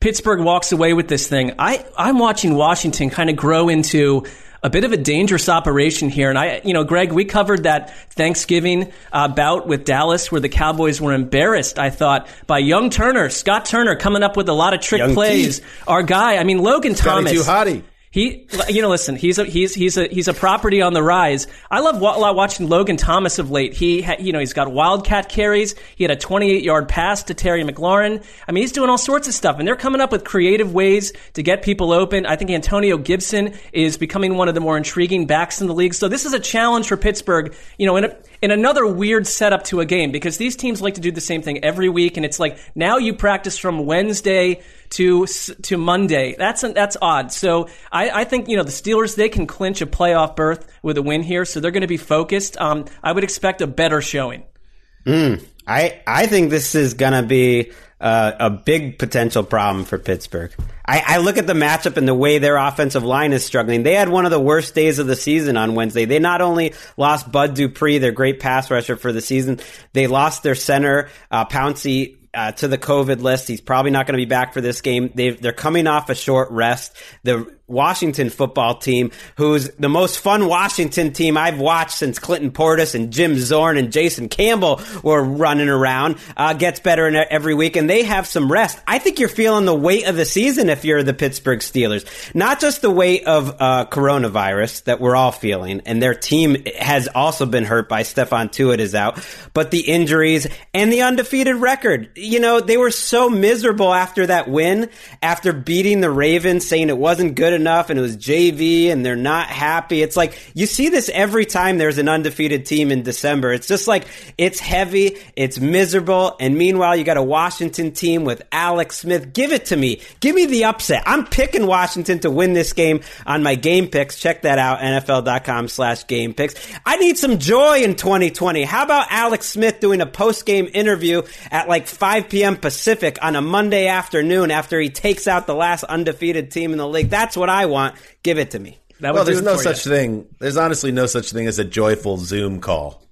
Pittsburgh walks away with this thing. I I'm watching Washington kind of grow into a bit of a dangerous operation here. And I, you know, Gregg, we covered that Thanksgiving uh, bout with Dallas where the Cowboys were embarrassed. I thought by young Turner, Scott Turner, coming up with a lot of trick Young plays. T. Our guy, I mean, Logan Scotty Thomas. too hottie. He, you know, listen, he's a he's he's a he's a property on the rise. I love wa- watching Logan Thomas of late. He, ha, you know, he's got wildcat carries. He had a 28 yard pass to Terry McLaurin. I mean, he's doing all sorts of stuff, and they're coming up with creative ways to get people open. I think Antonio Gibson is becoming one of the more intriguing backs in the league. So this is a challenge for Pittsburgh. You know, in a, in another weird setup to a game because these teams like to do the same thing every week, and it's like now you practice from Wednesday to to Monday. That's that's odd. So I, I think you know the Steelers they can clinch a playoff berth with a win here, so they're going to be focused. Um, I would expect a better showing. I I think this is gonna be uh, a big potential problem for Pittsburgh. I, I look at the matchup and the way their offensive line is struggling. They had one of the worst days of the season on Wednesday. They not only lost Bud Dupree, their great pass rusher for the season, they lost their center uh, Pouncey. Uh, to the COVID list. He's probably not going to be back for this game. they they're coming off a short rest. The Washington football team, who's the most fun Washington team I've watched since Clinton Portis and Jim Zorn and Jason Campbell were running around, uh, gets better every week, and they have some rest. I think you're feeling the weight of the season if you're the Pittsburgh Steelers. Not just the weight of uh, coronavirus that we're all feeling, and their team has also been hurt by Stephon Tuitt is out, but the injuries and the undefeated record. You know, they were so miserable after that win, after beating the Ravens, saying it wasn't good enough and it was JV and they're not happy. It's like you see this every time there's an undefeated team in December. It's just like it's heavy, it's miserable, and meanwhile you got a Washington team with Alex Smith. Give it to me. Give me the upset. I'm picking Washington to win this game on my game picks. Check that out, NFL.com slash game picks. I need some joy in 2020. How about Alex Smith doing a post game interview at like 5 p.m. Pacific on a Monday afternoon after he takes out the last undefeated team in the league? That's what I want. Give it to me. That Well, there's no such you. thing. There's honestly no such thing as a joyful Zoom call.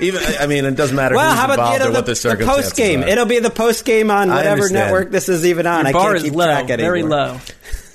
Even, I mean, it doesn't matter Well, who's how about involved you know, or what the, the circumstances post game? are. It'll be the post game on whatever network this is even on. Your I bar can't is keep low, track very low.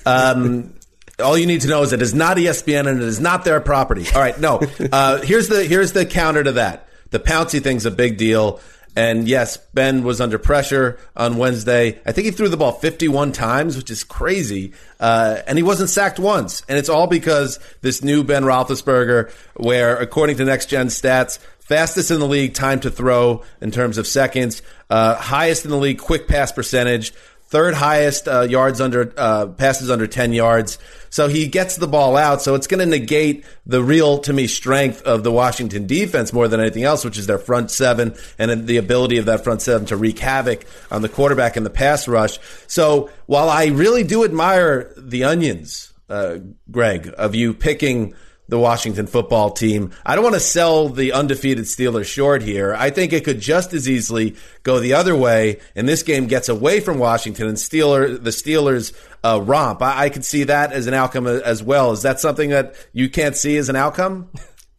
Um, all you need to know is it is not ESPN and it is not their property. All right, no. Uh, here's the here's the counter to that. The Pouncey thing's a big deal. And yes, Ben was under pressure on Wednesday. I think he threw the ball 51 times, which is crazy. Uh, and he wasn't sacked once. And it's all because this new Ben Roethlisberger, where according to Next Gen Stats, fastest in the league time to throw in terms of seconds, uh, highest in the league quick pass percentage, third highest uh, yards under uh, passes under 10 yards. So he gets the ball out. So it's going to negate the real, to me, strength of the Washington defense more than anything else, which is their front seven and the ability of that front seven to wreak havoc on the quarterback and the pass rush. So while I really do admire the onions, uh, Gregg, of you picking the Washington football team. I don't want to sell the undefeated Steelers short here. I think it could just as easily go the other way, and this game gets away from Washington and Steeler the Steelers uh, romp. I, I could see that as an outcome as well. Is that something that you can't see as an outcome?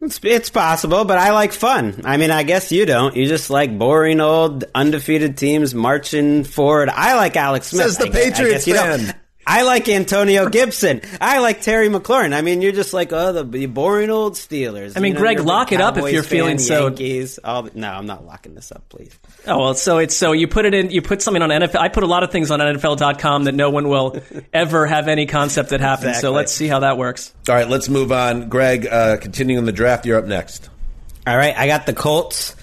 It's, it's possible, but I like fun. I mean, I guess you don't. You just like boring old undefeated teams marching forward. I like Alex Smith. Says the I I Patriots don't. fan. I like Antonio Gibson. I like Terry McLaurin. I mean, you're just like, oh, the, the boring old Steelers. I mean, You know, Gregg, you're a big lock it up if you're feeling fan, so- Yankees. All no, I'm not locking this up, please. Oh well, so it's so you put it in. You put something on NFL. I put a lot of things on NFL.com that no one will ever have any concept that happens. So let's see how that works. All right, let's move on. Gregg, uh, continuing the draft, you're up next. All right, I got the Colts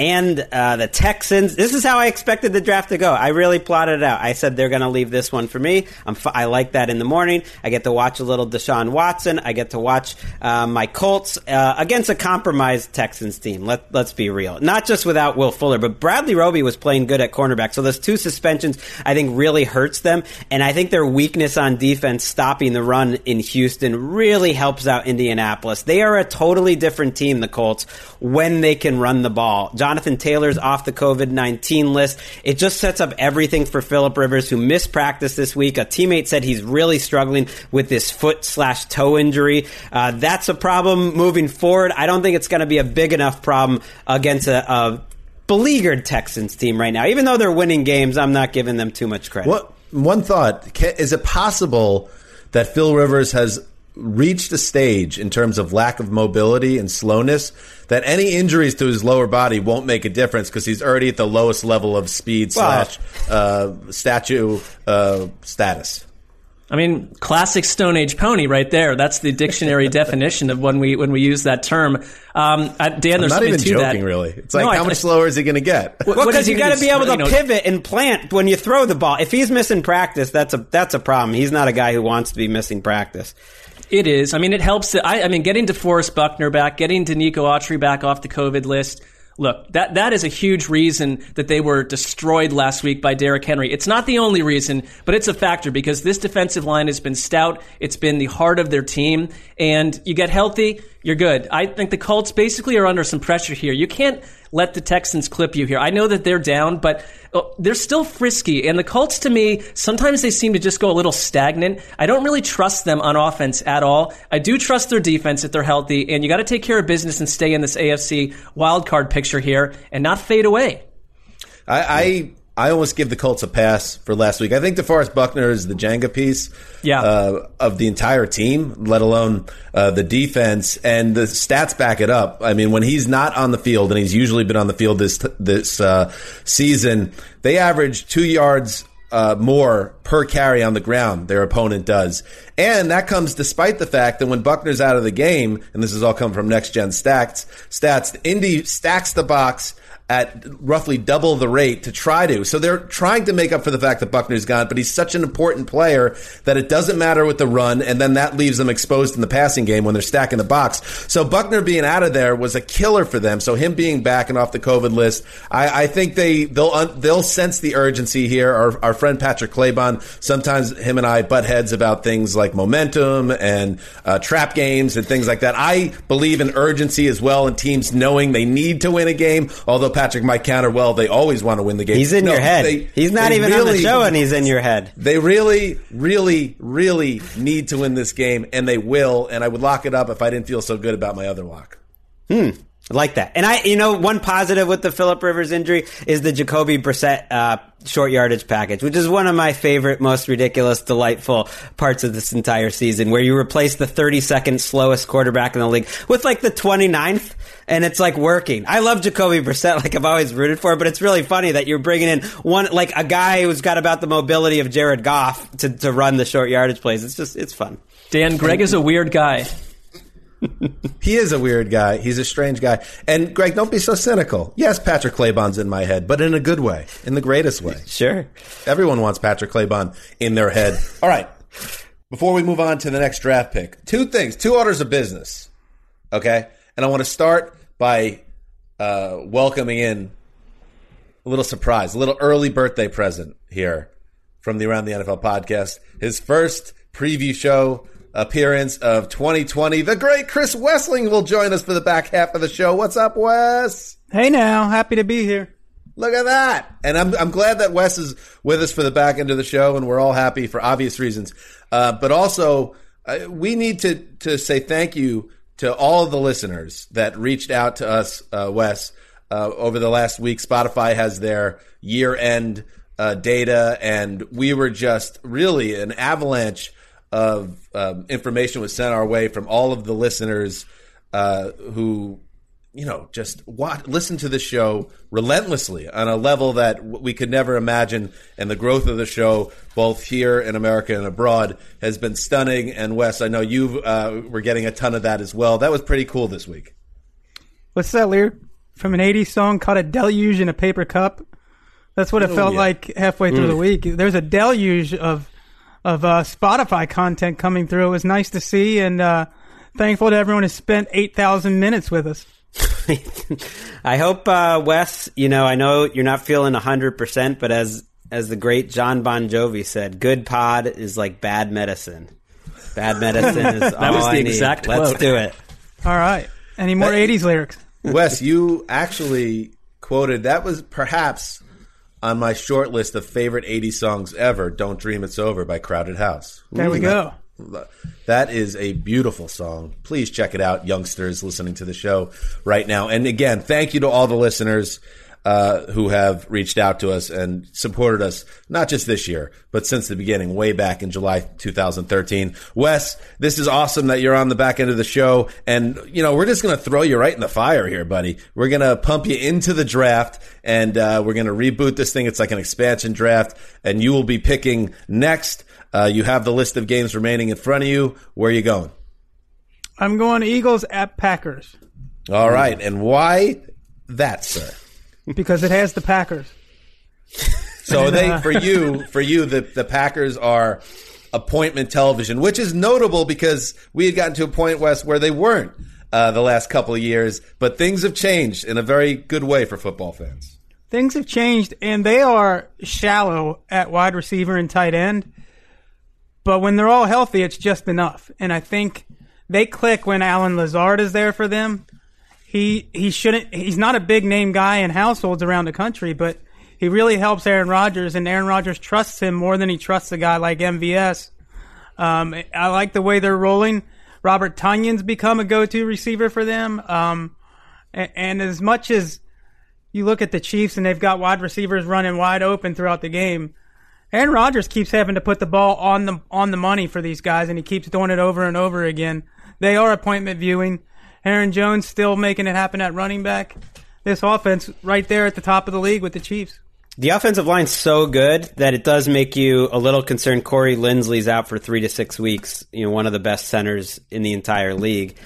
and uh, the Texans. This is how I expected the draft to go. I really plotted it out. I said they're going to leave this one for me. F- I like that in the morning. I get to watch a little Deshaun Watson. I get to watch uh, my Colts uh, against a compromised Texans team. Let, let's be real. Not just without Will Fuller, but Bradley Roby was playing good at cornerback. So those two suspensions, I think, really hurts them. And I think their weakness on defense, stopping the run in Houston, really helps out Indianapolis. They are a totally different team, the Colts, when they can run the ball. Jonathan Taylor's off the COVID 19 list. It just sets up everything for Philip Rivers, who missed practice this week. A teammate said he's really struggling with this foot slash toe injury. Uh, that's a problem moving forward. I don't think it's going to be a big enough problem against a, a beleaguered Texans team right now. Even though they're winning games, I'm not giving them too much credit. What one thought? Is it possible that Phil Rivers has reached a stage in terms of lack of mobility and slowness that any injuries to his lower body won't make a difference because he's already at the lowest level of speed Wow. slash uh, statue uh, status? I mean, classic Stone Age pony right there. That's the dictionary definition of when we when we use that term. Um, uh, Dan, I'm there's not something even to joking, that. really. It's like No, I- how much slower is he going to get? Well, because you gonna got to be able to You know- pivot and plant when you throw the ball. If he's missing practice, that's a that's a problem. He's not a guy who wants to be missing practice. It is. I mean, it helps. I, I mean, getting DeForest Buckner back, getting Denico Autry back off the COVID list. Look, that that is a huge reason that they were destroyed last week by Derrick Henry. It's not the only reason, but it's a factor because this defensive line has been stout. It's been the heart of their team, and you get healthy, you're good. I think the Colts basically are under some pressure here. You can't let the Texans clip you here. I know that they're down, but Oh, they're still frisky. And the Colts, to me, sometimes they seem to just go a little stagnant. I don't really trust them on offense at all. I do trust their defense if they're healthy, and you got to take care of business and stay in this AFC wildcard picture here and not fade away. I, I almost give the Colts a pass for last week. I think DeForest Buckner is the Jenga piece Yeah. uh, of the entire team, let alone uh, the defense. And the stats back it up. I mean, when he's not on the field, and he's usually been on the field this this uh, season, they average two yards uh, more per carry on the ground their opponent does. And that comes despite the fact that when Buckner's out of the game, and this has all come from next gen stats, stats, Indy stacks the box at roughly double the rate to try to. So they're trying to make up for the fact that Buckner's gone, but he's such an important player that it doesn't matter with the run, and then that leaves them exposed in the passing game when they're stacking the box. So Buckner being out of there was a killer for them. So him being back and off the COVID list, I, I think they they'll they'll sense the urgency here. Our, our friend Patrick Claybon, sometimes him and I butt heads about things like momentum and uh, trap games and things like that. I believe in urgency as well, and teams knowing they need to win a game. Although Patrick might counter, well, they always want to win the game. He's in No, your head. they- he's not even on the really- show, and he's in your head. They really, really, really need to win this game, and they will. And I would lock it up if I didn't feel so good about my other lock. I like that. And I, you know, one positive with the Philip Rivers injury is the Jacoby Brissett uh, short yardage package, which is one of my favorite, most ridiculous, delightful parts of this entire season, where you replace the 32nd slowest quarterback in the league with like the 29th. And it's like working. I love Jacoby Brissett, like I've always rooted for, but it's really funny that you're bringing in one, like a guy who's got about the mobility of Jared Goff to, to run the short yardage plays. It's just, it's fun. Dan, Gregg is a weird guy. He is a weird guy. He's a strange guy. And Gregg, don't be so cynical. Yes, Patrick Claybon's in my head, but in a good way, in the greatest way. Sure. Everyone wants Patrick Claybon in their head. All right. Before we move on to the next draft pick, two things, two orders of business. Okay. And I want to start by uh, welcoming in a little surprise, a little early birthday present here from the Around the NFL podcast. His first preview show appearance of 2020. The great Chris Wesseling will join us for the back half of the show. What's up, Wes? Hey now, happy to be here. Look at that. And I'm, I'm glad that Wes is with us for the back end of the show, and we're all happy for obvious reasons. Uh, but also, uh, we need to, to say thank you to all of the listeners that reached out to us, uh, Wes, uh, over the last week. Spotify has their year end uh, data, and we were just really an avalanche of um, information was sent our way from all of the listeners uh, who you know, just watch, listen to the show relentlessly on a level that we could never imagine. And the growth of the show, both here in America and abroad, has been stunning. And Wes, I know you uh, were getting a ton of that as well. That was pretty cool this week. What's that, Lear? from an 80s song called A Deluge in a Paper Cup. That's what it Oh, felt yeah. like halfway through the week. There's a deluge of of uh, Spotify content coming through. It was nice to see, and uh, thankful to everyone who spent 8,000 minutes with us. I hope uh, Wes. You know, I know you're not feeling hundred percent, but as as the great John Bon Jovi said, "Good pod is like bad medicine. Bad medicine is all was the I need. Let's do it." All right. Any more 80s lyrics? Wes, you actually quoted that was perhaps on my short list of favorite 80 songs ever. Don't Dream It's Over by Crowded House. There we go. That is a beautiful song. Please check it out, youngsters listening to the show right now. And again, thank you to all the listeners uh, who have reached out to us and supported us, not just this year, but since the beginning, way back in July 2013. Wes, this is awesome that you're on the back end of the show. And, you know, we're just going to throw you right in the fire here, buddy. We're going to pump you into the draft and uh, we're going to reboot this thing. It's like an expansion draft, and you will be picking next. Uh, you have the list of games remaining in front of you. Where are you going? I'm going Eagles at Packers All right. And why that, sir? Because it has the Packers. So they for you for you the the Packers are appointment television, which is notable because we had gotten to a point Wes where they weren't uh, the last couple of years, but things have changed in a very good way for football fans. Things have changed, and they are shallow at wide receiver and tight end. But when they're all healthy, it's just enough. And I think they click when Allen Lazard is there for them. He he shouldn't. He's not a big name guy in households around the country, but he really helps Aaron Rodgers, and Aaron Rodgers trusts him more than he trusts a guy like MVS. Um, I like the way they're rolling. Robert Tonyan's become a go-to receiver for them. Um, and, and as much as you look at the Chiefs and they've got wide receivers running wide open throughout the game. Aaron Rodgers keeps having to put the ball on the on the money for these guys, and he keeps doing it over and over again. They are appointment viewing. Aaron Jones still making it happen at running back. This offense right there at the top of the league with the Chiefs. The offensive line's so good that it does make you a little concerned. Corey Linsley's out for three to six weeks. You know, one of the best centers in the entire league.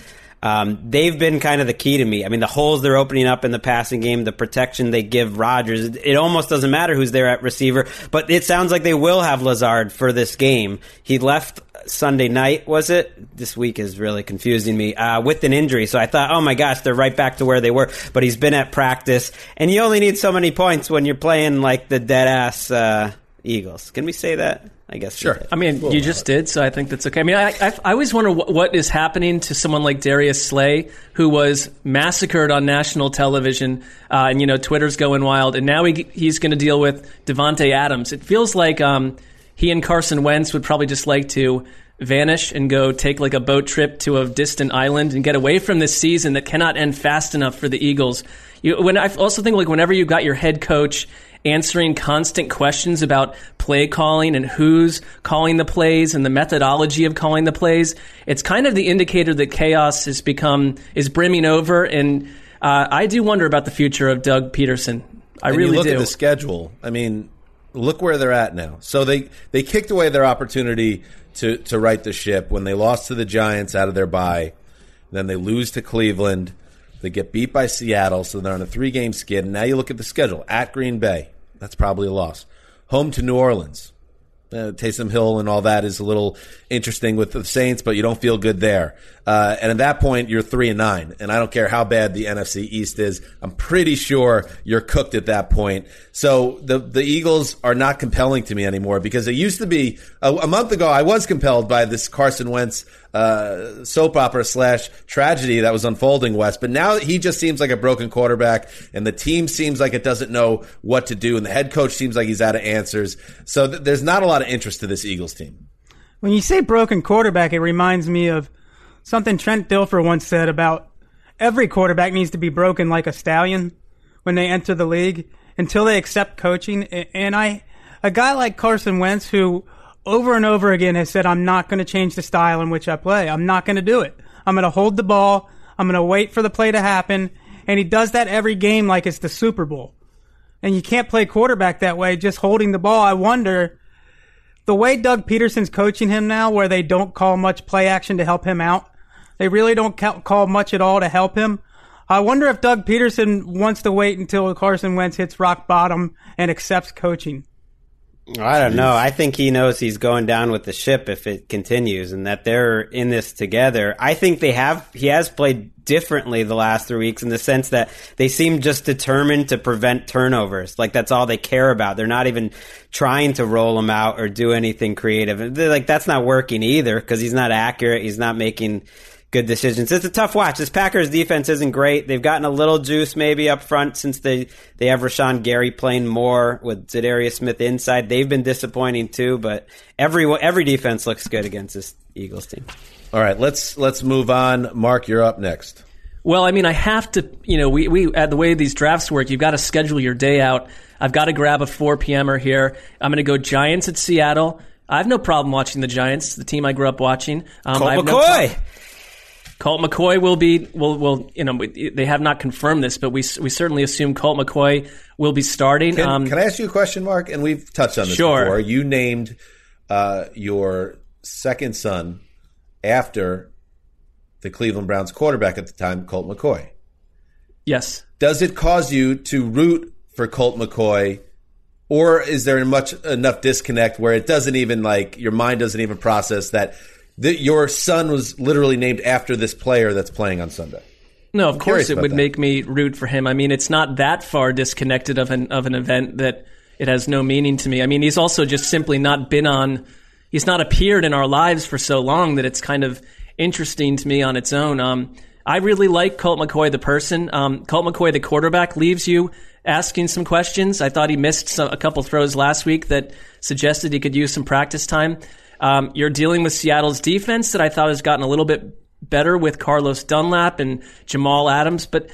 Um, they've been kind of the key to me. I mean, the holes they're opening up in the passing game, the protection they give Rodgers. It, almost doesn't matter who's there at receiver, but it sounds like they will have Lazard for this game. He left Sunday night, was it? This week is really confusing me uh, with an injury. So I thought, oh my gosh, they're right back to where they were. But he's been at practice, and you only need so many points when you're playing like the dead ass uh, Eagles. Can we say that? I guess Sure. I mean, you just did, so I think that's okay. I mean, I, I, I always wonder what, what is happening to someone like Darius Slay, who was massacred on national television, uh, and you know, Twitter's going wild, and now he, he's going to deal with Davante Adams. It feels like um, he and Carson Wentz would probably just like to vanish and go take like a boat trip to a distant island and get away from this season that cannot end fast enough for the Eagles. You, when I also think like whenever you've got your head coach answering constant questions about play calling and who's calling the plays and the methodology of calling the plays, it's kind of the indicator that chaos has become is brimming over. And uh, I do wonder about the future of Doug Pederson. I And really you look do. at the schedule. I mean, look where they're at now. So they they kicked away their opportunity to to right the ship when they lost to the Giants out of their bye. Then they lose to Cleveland. They get beat by Seattle, so they're on a three game skid. And now you look at the schedule at Green Bay. That's probably a loss. Home to New Orleans. Uh, Taysom Hill and all that is a little interesting with the Saints, but you don't feel good there. Uh, and at that point, you're three and nine, and I don't care how bad the NFC East is. I'm pretty sure you're cooked at that point. So the the Eagles are not compelling to me anymore because it used to be a, a month ago. I was compelled by this Carson Wentz uh, soap opera slash tragedy that was unfolding Wes, but now he just seems like a broken quarterback, and the team seems like it doesn't know what to do, and the head coach seems like he's out of answers. So th- there's not a lot of interest to this Eagles team. When you say broken quarterback, it reminds me of something Trent Dilfer once said about every quarterback needs to be broken like a stallion when they enter the league until they accept coaching. And I, a guy like Carson Wentz, who over and over again has said, I'm not going to change the style in which I play. I'm not going to do it. I'm going to hold the ball. I'm going to wait for the play to happen. And he does that every game like it's the Super Bowl. And you can't play quarterback that way, just holding the ball. I wonder the way Doug Pederson's coaching him now, where they don't call much play action to help him out, they really don't ca- call much at all to help him. I wonder if Doug Pederson wants to wait until Carson Wentz hits rock bottom and accepts coaching. I don't know. I think he knows he's going down with the ship if it continues and that they're in this together. I think they have, he has played differently the last three weeks in the sense that they seem just determined to prevent turnovers. Like that's all they care about. They're not even trying to roll him out or do anything creative. They're like, that's not working either because he's not accurate. He's not making, good decisions. It's a tough watch. This Packers defense isn't great. They've gotten a little juice maybe up front since they, they have Rashan Gary playing more with Za'Darius Smith inside. They've been disappointing too, but every every defense looks good against this Eagles team. All right, let's let's move on. Marc, you're up next. Well, I mean, I have to, you know, we, we, at the way these drafts work, you've got to schedule your day out. I've got to grab a 4 p.m.er here. I'm going to go Giants at Seattle. I have no problem watching the Giants, the team I grew up watching. Um, Colt McCoy. No Colt McCoy will be will will you know they have not confirmed this, but we we certainly assume Colt McCoy will be starting. Can, um, can I ask you a question, Marc? And we've touched on this sure. before. You named uh, your second son after the Cleveland Browns quarterback at the time, Colt McCoy. Yes. Does it cause you to root for Colt McCoy? Or is there much enough disconnect where it doesn't even like your mind doesn't even process that that your son was literally named after this player that's playing on Sunday. No, of I'm course it would that. make me root for him. I mean, it's not that far disconnected of an of an event that it has no meaning to me. I mean, he's also just simply not been on. He's not appeared in our lives for so long that it's kind of interesting to me on its own. Um, I really like Colt McCoy the person. Um, Colt McCoy the quarterback leaves you asking some questions. I thought he missed some, a couple throws last week that suggested he could use some practice time. Um, you're dealing with Seattle's defense that I thought has gotten a little bit better with Carlos Dunlap and Jamal Adams, but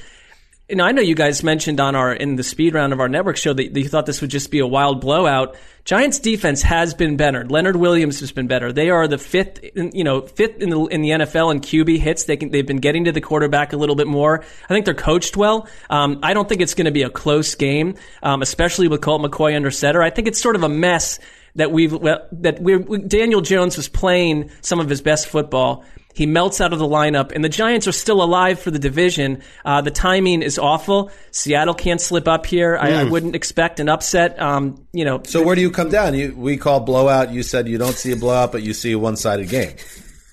you know, I know you guys mentioned on our in the speed round of our network show that you thought this would just be a wild blowout. Giants defense has been better. Leonard Williams has been better. They are the fifth, you know, fifth in the in the NFL in QB hits. They can, they've been getting to the quarterback a little bit more. I think they're coached well. Um, I don't think it's going to be a close game, um, especially with Colt McCoy under center. I think it's sort of a mess that we've that we Daniel Jones was playing some of his best football. He melts out of the lineup, and the Giants are still alive for the division. Uh, the timing is awful. Seattle can't slip up here. I, mm. I wouldn't expect an upset. Um, you know. So where do you come down? You, we call blowout. You said you don't see a blowout, but you see a one-sided game.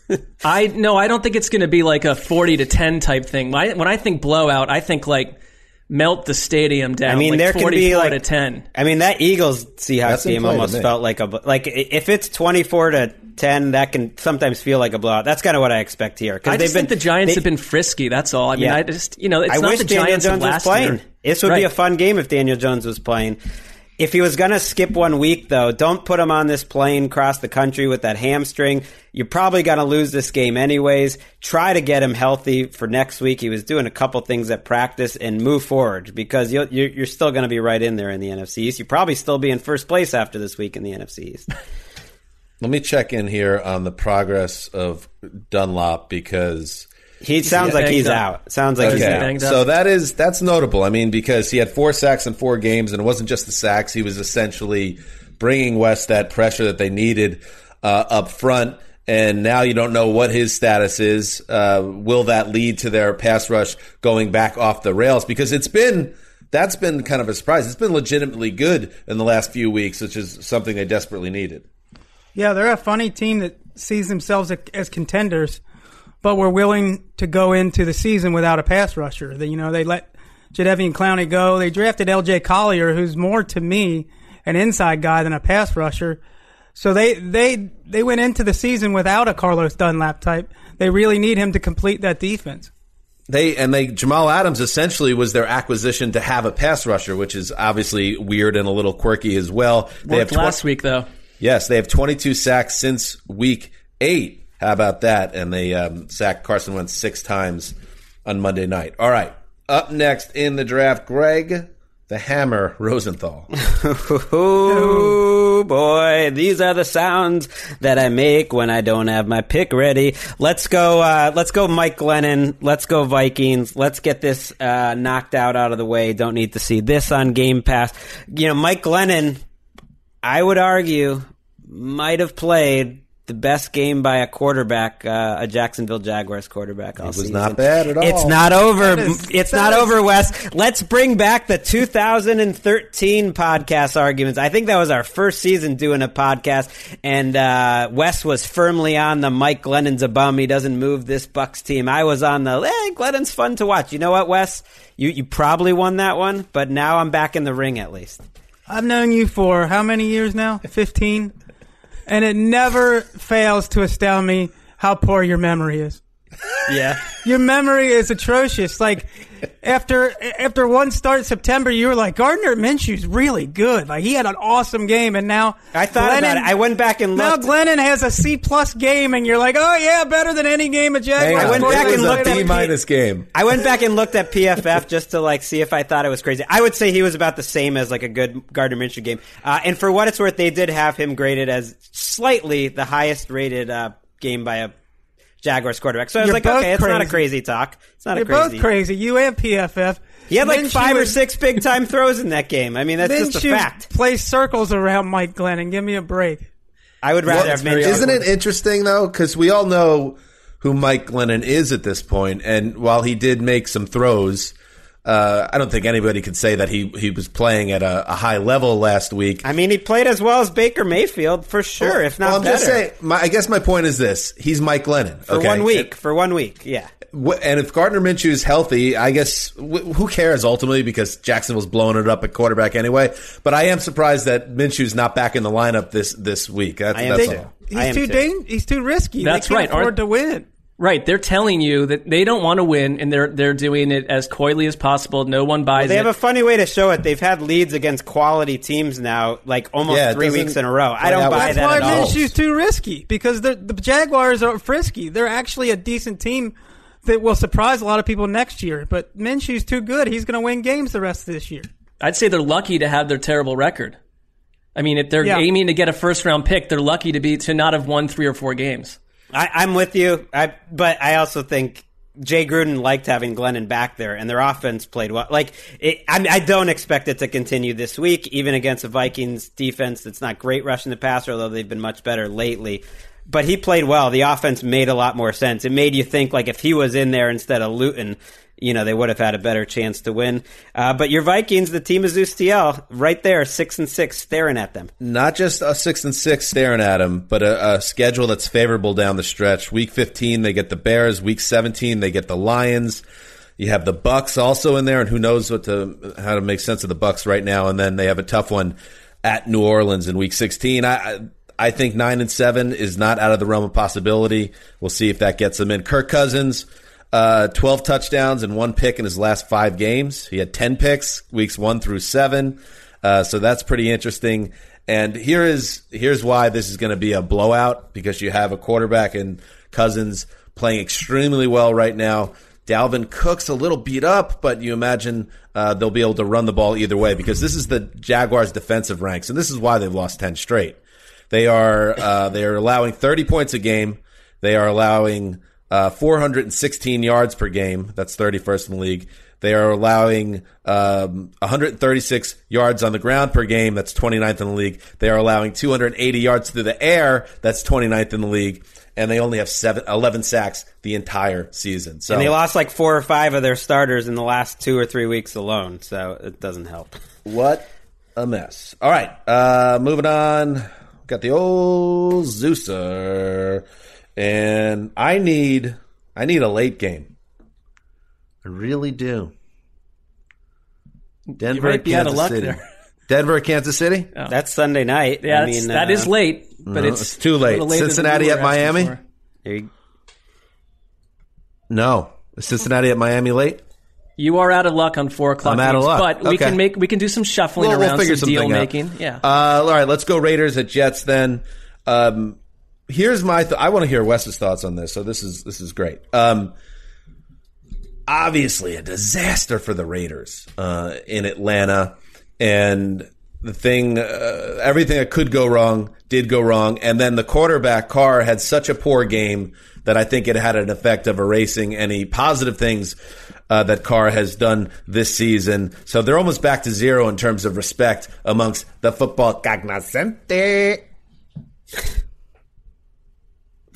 I no, I don't think it's going to be like a forty to ten type thing. When I, when I think blowout, I think like melt the stadium down. I mean, like there can be like to ten. I mean, that Eagles Seahawks game almost felt like a like if it's twenty four to ten, that can sometimes feel like a blowout. That's kind of what I expect here. I just been, think the Giants they, have been frisky. That's all. I mean, yeah. I just you know, it's I not wish the Daniel Giants Jones was playing. Year. This would right. be a fun game if Daniel Jones was playing. If he was going to skip one week, though, don't put him on this plane across the country with that hamstring. You're probably going to lose this game anyways. Try to get him healthy for next week. He was doing a couple things at practice and move forward because you're, you're still going to be right in there in the NFC East. You'll probably still be in first place after this week in the NFC East. Let me check in here on the progress of Dunlap because he sounds like he's out. Sounds like okay. he's out. So that is that's notable. I mean, because he had four sacks in four games, and it wasn't just the sacks. He was essentially bringing West that pressure that they needed uh, up front. And now you don't know what his status is. Uh, will that lead to their pass rush going back off the rails? Because it's been that's been kind of a surprise. It's been legitimately good in the last few weeks, which is something they desperately needed. Yeah, they're a funny team that sees themselves as contenders but we're willing to go into the season without a pass rusher. They, you know, they let Jadeveon Clowney go. They drafted L.J. Collier, who's more to me an inside guy than a pass rusher. So they they they went into the season without a Carlos Dunlap type. They really need him to complete that defense. They and they Jamal Adams essentially was their acquisition to have a pass rusher, which is obviously weird and a little quirky as well. They Worked have tw- last week though. Yes, they have 22 sacks since week eight. How about that? And they um, sacked Carson Wentz six times on Monday night. All right. Up next in the draft, Gregg the Hammer Rosenthal. oh boy, these are the sounds that I make when I don't have my pick ready. Let's go. Uh, let's go, Mike Glennon. Let's go, Vikings. Let's get this uh, knocked out out of the way. Don't need to see this on Game Pass. You know, Mike Glennon. I would argue might have played the best game by a quarterback, uh, a Jacksonville Jaguars quarterback. All was season. not bad at all. It's not over. That is- it's not is- over, Wes. Let's bring back the 2013 podcast arguments. I think that was our first season doing a podcast, and uh, Wes was firmly on the Mike Glennon's a bum. He doesn't move this Bucs team. I was on the eh, Glennon's fun to watch. You know what, Wes? You you probably won that one, but now I'm back in the ring at least. I've known you for how many years now? 15? And it never fails to astound me how poor your memory is. Yeah. Your memory is atrocious. Like after after one start in September, you were like Gardner Minshew's really good. Like he had an awesome game, and now I thought about it. I went back and looked. now. Glennon has a C plus game, and you're like, oh yeah, better than any game of Jaguars. I went back and looked at P- minus game. I went back and looked at PFF just to like see if I thought it was crazy. I would say he was about the same as like a good Gardner Minshew game. Uh, and for what it's worth, they did have him graded as slightly the highest rated uh, game by a Jaguars quarterback. So I was You're like, both okay, it's not a crazy. crazy talk. It's not You're a crazy. both crazy. You and PFF. He had like Minshew five or is- six big time throws in that game. I mean, that's just a Minshew fact. Play circles around Mike Glennon. Give me a break. I would rather have Minshew. Isn't it interesting though? Because we all know who Mike Glennon is at this point, and while he did make some throws, uh, I don't think anybody could say that he he was playing at a, a high level last week. I mean, he played as well as Baker Mayfield for sure, if not well, I'm better. just saying. My, I guess my point is this: he's Mike Glennon for one week. For one week, yeah. And if Gardner Minshew is healthy, I guess wh- who cares ultimately because Jacksonville's blowing it up at quarterback anyway. But I am surprised that Minshew's not back in the lineup this this week. That's, I am that's too. all. He's I am too too. dang- He's too risky. That's they can't right. Aren't- to win. Right, they're telling you that they don't want to win, and they're they're doing it as coyly as possible. No one buys it. They it. have a funny way to show it. They've had leads against quality teams now, like almost Yeah, three weeks in a row. I don't buy That's that why at all. Minshew's too risky because the the Jaguars are frisky. They're actually a decent team that will surprise a lot of people next year. But Minshew's too good. He's going to win games the rest of this year. I'd say they're lucky to have their terrible record. I mean, if they're Yeah. aiming to get a first round pick, they're lucky to be to not have won three or four games. I, I'm with you, I, but I also think Jay Gruden liked having Glennon back there, and their offense played well. Like, it, I, I don't expect it to continue this week, even against a Vikings defense that's not great rushing the passer, although they've been much better lately. But he played well. The offense made a lot more sense. It made you think like if he was in there instead of Luton, you know, they would have had a better chance to win. Uh, but your Vikings, the team of Zeus TL, right there, six and six, staring at them. Not just a six and six staring at them, but a, a schedule that's favorable down the stretch. Week 15, they get the Bears. Week 17, they get the Lions. You have the Bucs also in there, and who knows what to how to make sense of the Bucs right now. And then they have a tough one at New Orleans in Week 16. I I, I think nine and seven is not out of the realm of possibility. We'll see if that gets them in. Kirk Cousins. Uh, 12 touchdowns and one pick in his last five games. He had 10 picks weeks one through seven. Uh, so that's pretty interesting. And here is here's why this is going to be a blowout because you have a quarterback and Cousins playing extremely well right now. Dalvin Cook's a little beat up, but you imagine uh, they'll be able to run the ball either way because this is the Jaguars' defensive ranks, and this is why they've lost ten straight. They are uh, they are allowing 30 points a game. They are allowing uh, 416 yards per game. That's 31st in the league. They are allowing um, 136 yards on the ground per game. That's 29th in the league. They are allowing 280 yards through the air. That's 29th in the league. And they only have seven, 11 sacks the entire season. So And they lost like four or five of their starters in the last two or three weeks alone, so it doesn't help. What a mess. All right, uh, moving on. Got the old Zeuser, and I need I need a late game. I really do. Denver, might be out of Kansas luck City. there. Denver, Kansas City. That's Sunday night. Yeah, I that's, mean, that uh, is late, but No, it's, it's too a late. little later than Cincinnati at Miami? there you- No, is Cincinnati at Miami late. You are out of luck on four o'clock. I'm out of luck. but we can make we can do some shuffling We'll- we'll around, figure some deal something out. making. Yeah, Uh, all right, let's go Raiders at Jets then. Um, here's my. Th- I want to hear Wes's thoughts on this. So this is this is great. Um, obviously, a disaster for the Raiders uh, in Atlanta, and the thing, uh, everything that could go wrong did go wrong, and then the quarterback Carr had such a poor game that I think it had an effect of erasing any positive things uh, that Carr has done this season. So they're almost back to zero in terms of respect amongst the football cognoscente.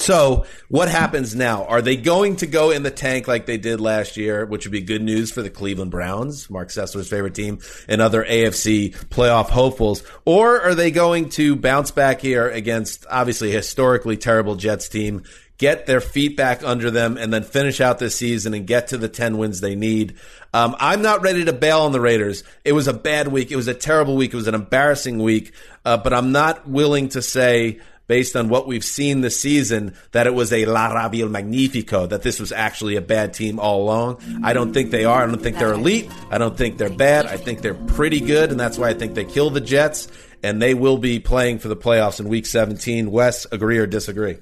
So, what happens now? Are they going to go in the tank like they did last year, which would be good news for the Cleveland Browns, Marc Sessler's favorite team, and other AFC playoff hopefuls? Or are they going to bounce back here against obviously historically terrible Jets team, get their feet back under them, and then finish out this season and get to the 10 wins they need? Um, I'm not ready to bail on the Raiders. It was a bad week. It was a terrible week. It was an embarrassing week. Uh, but I'm not willing to say, based on what we've seen this season, that it was a La Rabiel Magnifico, that this was actually a bad team all along. I don't think they are. I don't think they're elite. I don't think they're bad. I think they're pretty good, and that's why I think they kill the Jets, and they will be playing for the playoffs in Week 17. Wes, agree or disagree?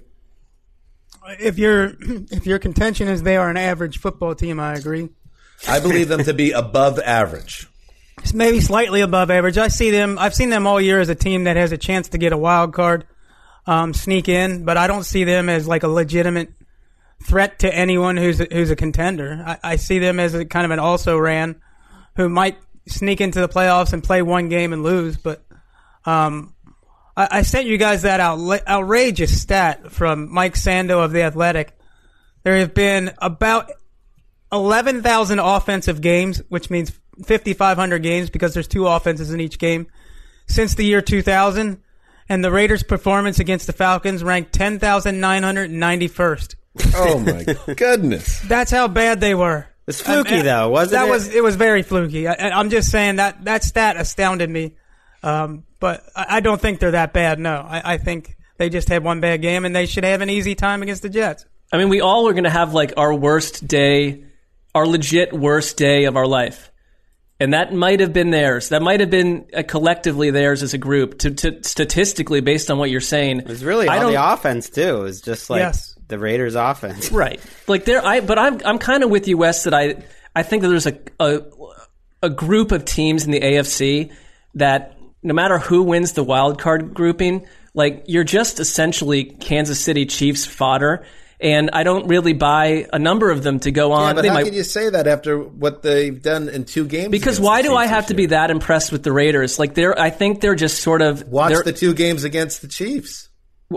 If your if your contention is they are an average football team, I agree. I believe them to be above average. It's maybe slightly above average. I see them. I've seen them all year as a team that has a chance to get a wild card, um, sneak in, but I don't see them as like a legitimate threat to anyone who's a, who's a contender. I, I see them as a kind of an also ran who might sneak into the playoffs and play one game and lose. But um, I, I sent you guys that out, outrageous stat from Mike Sando of the Athletic. There have been about 11,000 offensive games, which means 5,500 games because there's two offenses in each game since the year 2000. And the Raiders' performance against the Falcons ranked 10,991st. Oh my goodness. That's how bad they were. It's fluky I- I- though, wasn't that it? was it was very fluky. I, I'm just saying that that stat astounded me. Um, but I, I don't think they're that bad. No, I, I think they just had one bad game and they should have an easy time against the Jets. I mean, we all are going to have like our worst day, our legit worst day of our life. And that might have been theirs. That might have been uh, collectively theirs as a group. To, to statistically, based on what you're saying, It was really I all the offense too. It was just like Yes. the Raiders' offense. Right. Like there, I. But I'm I'm kind of with you, Wes. That I I think that there's a, a a group of teams in the AFC that no matter who wins the wild card grouping, like you're just essentially Kansas City Chiefs fodder. And I don't really buy a number of them to go on. Yeah, but They how might- can you say that after what they've done in two games? because why do I have to be that impressed with the Raiders? Like they're, I think they're just sort of. Watch the two games against the Chiefs.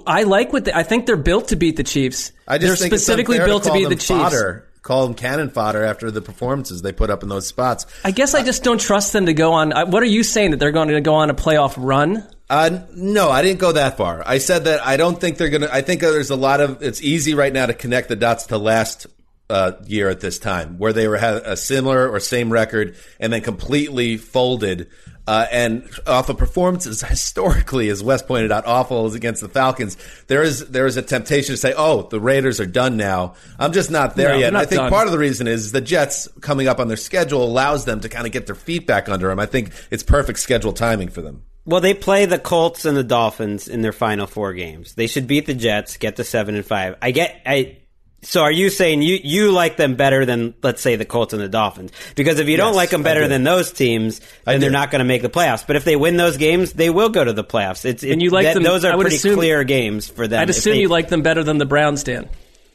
I like what they, I think they're built to beat the Chiefs. I just they're think specifically built to, call beat the Chiefs. Fodder, call them cannon fodder after the performances they put up in those spots. I guess I uh, just don't trust them to go on. What are you saying that they're going to go on a playoff run? Uh, no, I didn't go that far. I said that I don't think they're going to. I think there's a lot of. It's easy right now to connect the dots to last uh, year at this time, where they were had a similar or same record and then completely folded. Uh, and off of performances historically, as Wes pointed out, awful as against the Falcons. There is there is a temptation to say, "Oh, the Raiders are done now." I'm just not there No, yet. And I think done. part of the reason is the Jets coming up on their schedule allows them to kind of get their feet back under them. I think it's perfect schedule timing for them. Well, they play the Colts and the Dolphins in their final four games. They should beat the Jets, get to seven and five. I get. I. So are you saying you, you like them better than let's say the Colts and the Dolphins? Because if you don't like them better than those teams, then they're not going to make the playoffs. But if they win those games, they will go to the playoffs. It's And you like that- them- Those I are would pretty assume- clear games for them. I'd assume they- you like them better than the Browns, Dan.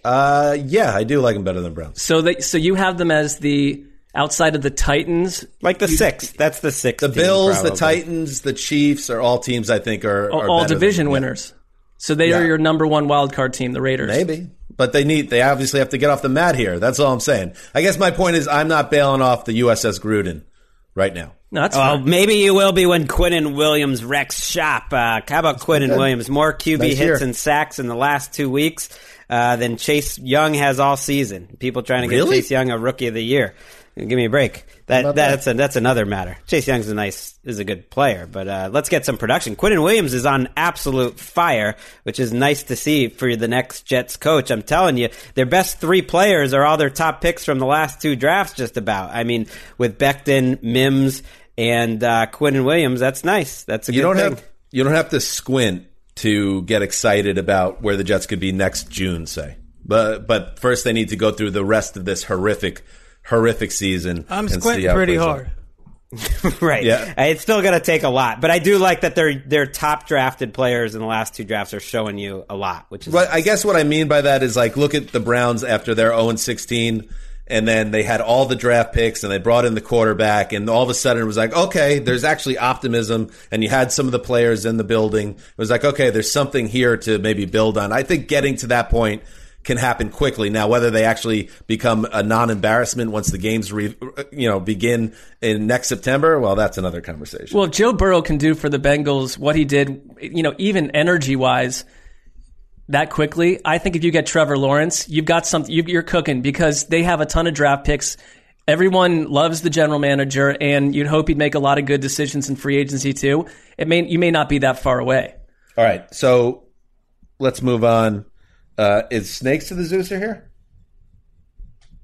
Uh, yeah, I do like them better than Browns. So they, so you have them as the outside of the Titans, like the six. That's the six. The team, Bills, the. Titans, the Chiefs are all teams I think are, all, are all better than division them. winners. So they are your number one wild card team, the Raiders. Maybe, but they need they obviously have to get off the mat here. That's all I'm saying. I guess my point is I'm not bailing off the USS Gruden right now. No, that's Well, fine. maybe you will be when Quinnen Williams wrecks shop. Uh, how about Quinnen good. Williams? More QB Nice hits year. and sacks in the last two weeks uh, than Chase Young has all season. People trying to get Really? Chase Young a Rookie of the Year. Give me a break. That, about that? that's a, that's another matter. Chase Young's a nice is a good player, but uh, let's get some production. Quinnen Williams is on absolute fire, which is nice to see for the next Jets coach. I'm telling you, their best three players are all their top picks from the last two drafts. Just about. I mean, with Becton, Mims, and uh, Quinnen Williams, that's nice. That's a You good don't thing. have you don't have to squint to get excited about where the Jets could be next June, say. But but first they need to go through the rest of this horrific horrific season. I'm squinting pretty hard. right. Yeah. Uh, It's still going to take a lot, but I do like that their their top drafted players in the last two drafts are showing you a lot, which is But I guess what I mean by that is like look at the Browns after their 0 16 and then they had all the draft picks and they brought in the quarterback and all of a sudden it was like okay there's actually optimism and you had some of the players in the building it was like okay there's something here to maybe build on i think getting to that point can happen quickly now whether they actually become a non-embarrassment once the games re, you know begin in next september well that's another conversation Well, Joe Burrow can do for the Bengals what he did, you know, even energy wise, that quickly. I think if you get Trevor Lawrence, you've got something. You, you're cooking because they have a ton of draft picks. Everyone loves the general manager, and you'd hope he'd make a lot of good decisions in free agency too. It may you may not be that far away. all right so let's move on uh, is snakes to the zeus are here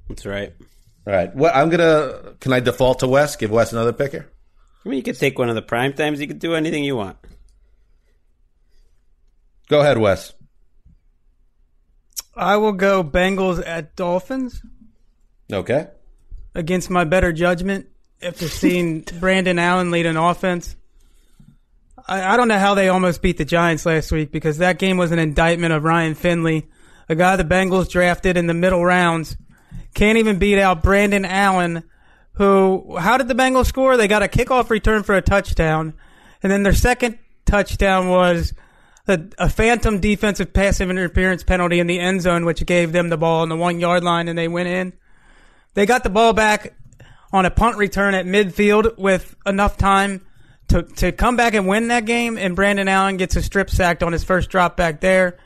That's right. all right what i'm gonna can i default to wes give wes another pick here I mean, you could take one of the prime times. You could do anything you want. go ahead wes I will go Bengals at Dolphins okay against my better judgment after seeing Brandon Allen lead an offense. I, I don't know how they almost beat the Giants last week because that game was an indictment of Ryan Finley, a guy the Bengals drafted in the middle rounds. Can't even beat out Brandon Allen, who, how did the Bengals score? They got a kickoff return for a touchdown. And then their second touchdown was a, a phantom defensive passive interference penalty in the end zone, which gave them the ball on the one yard line and they went in. They got the ball back on a punt return at midfield with enough time to, to come back and win that game. And Brandon Allen gets a strip sacked on his first drop back there.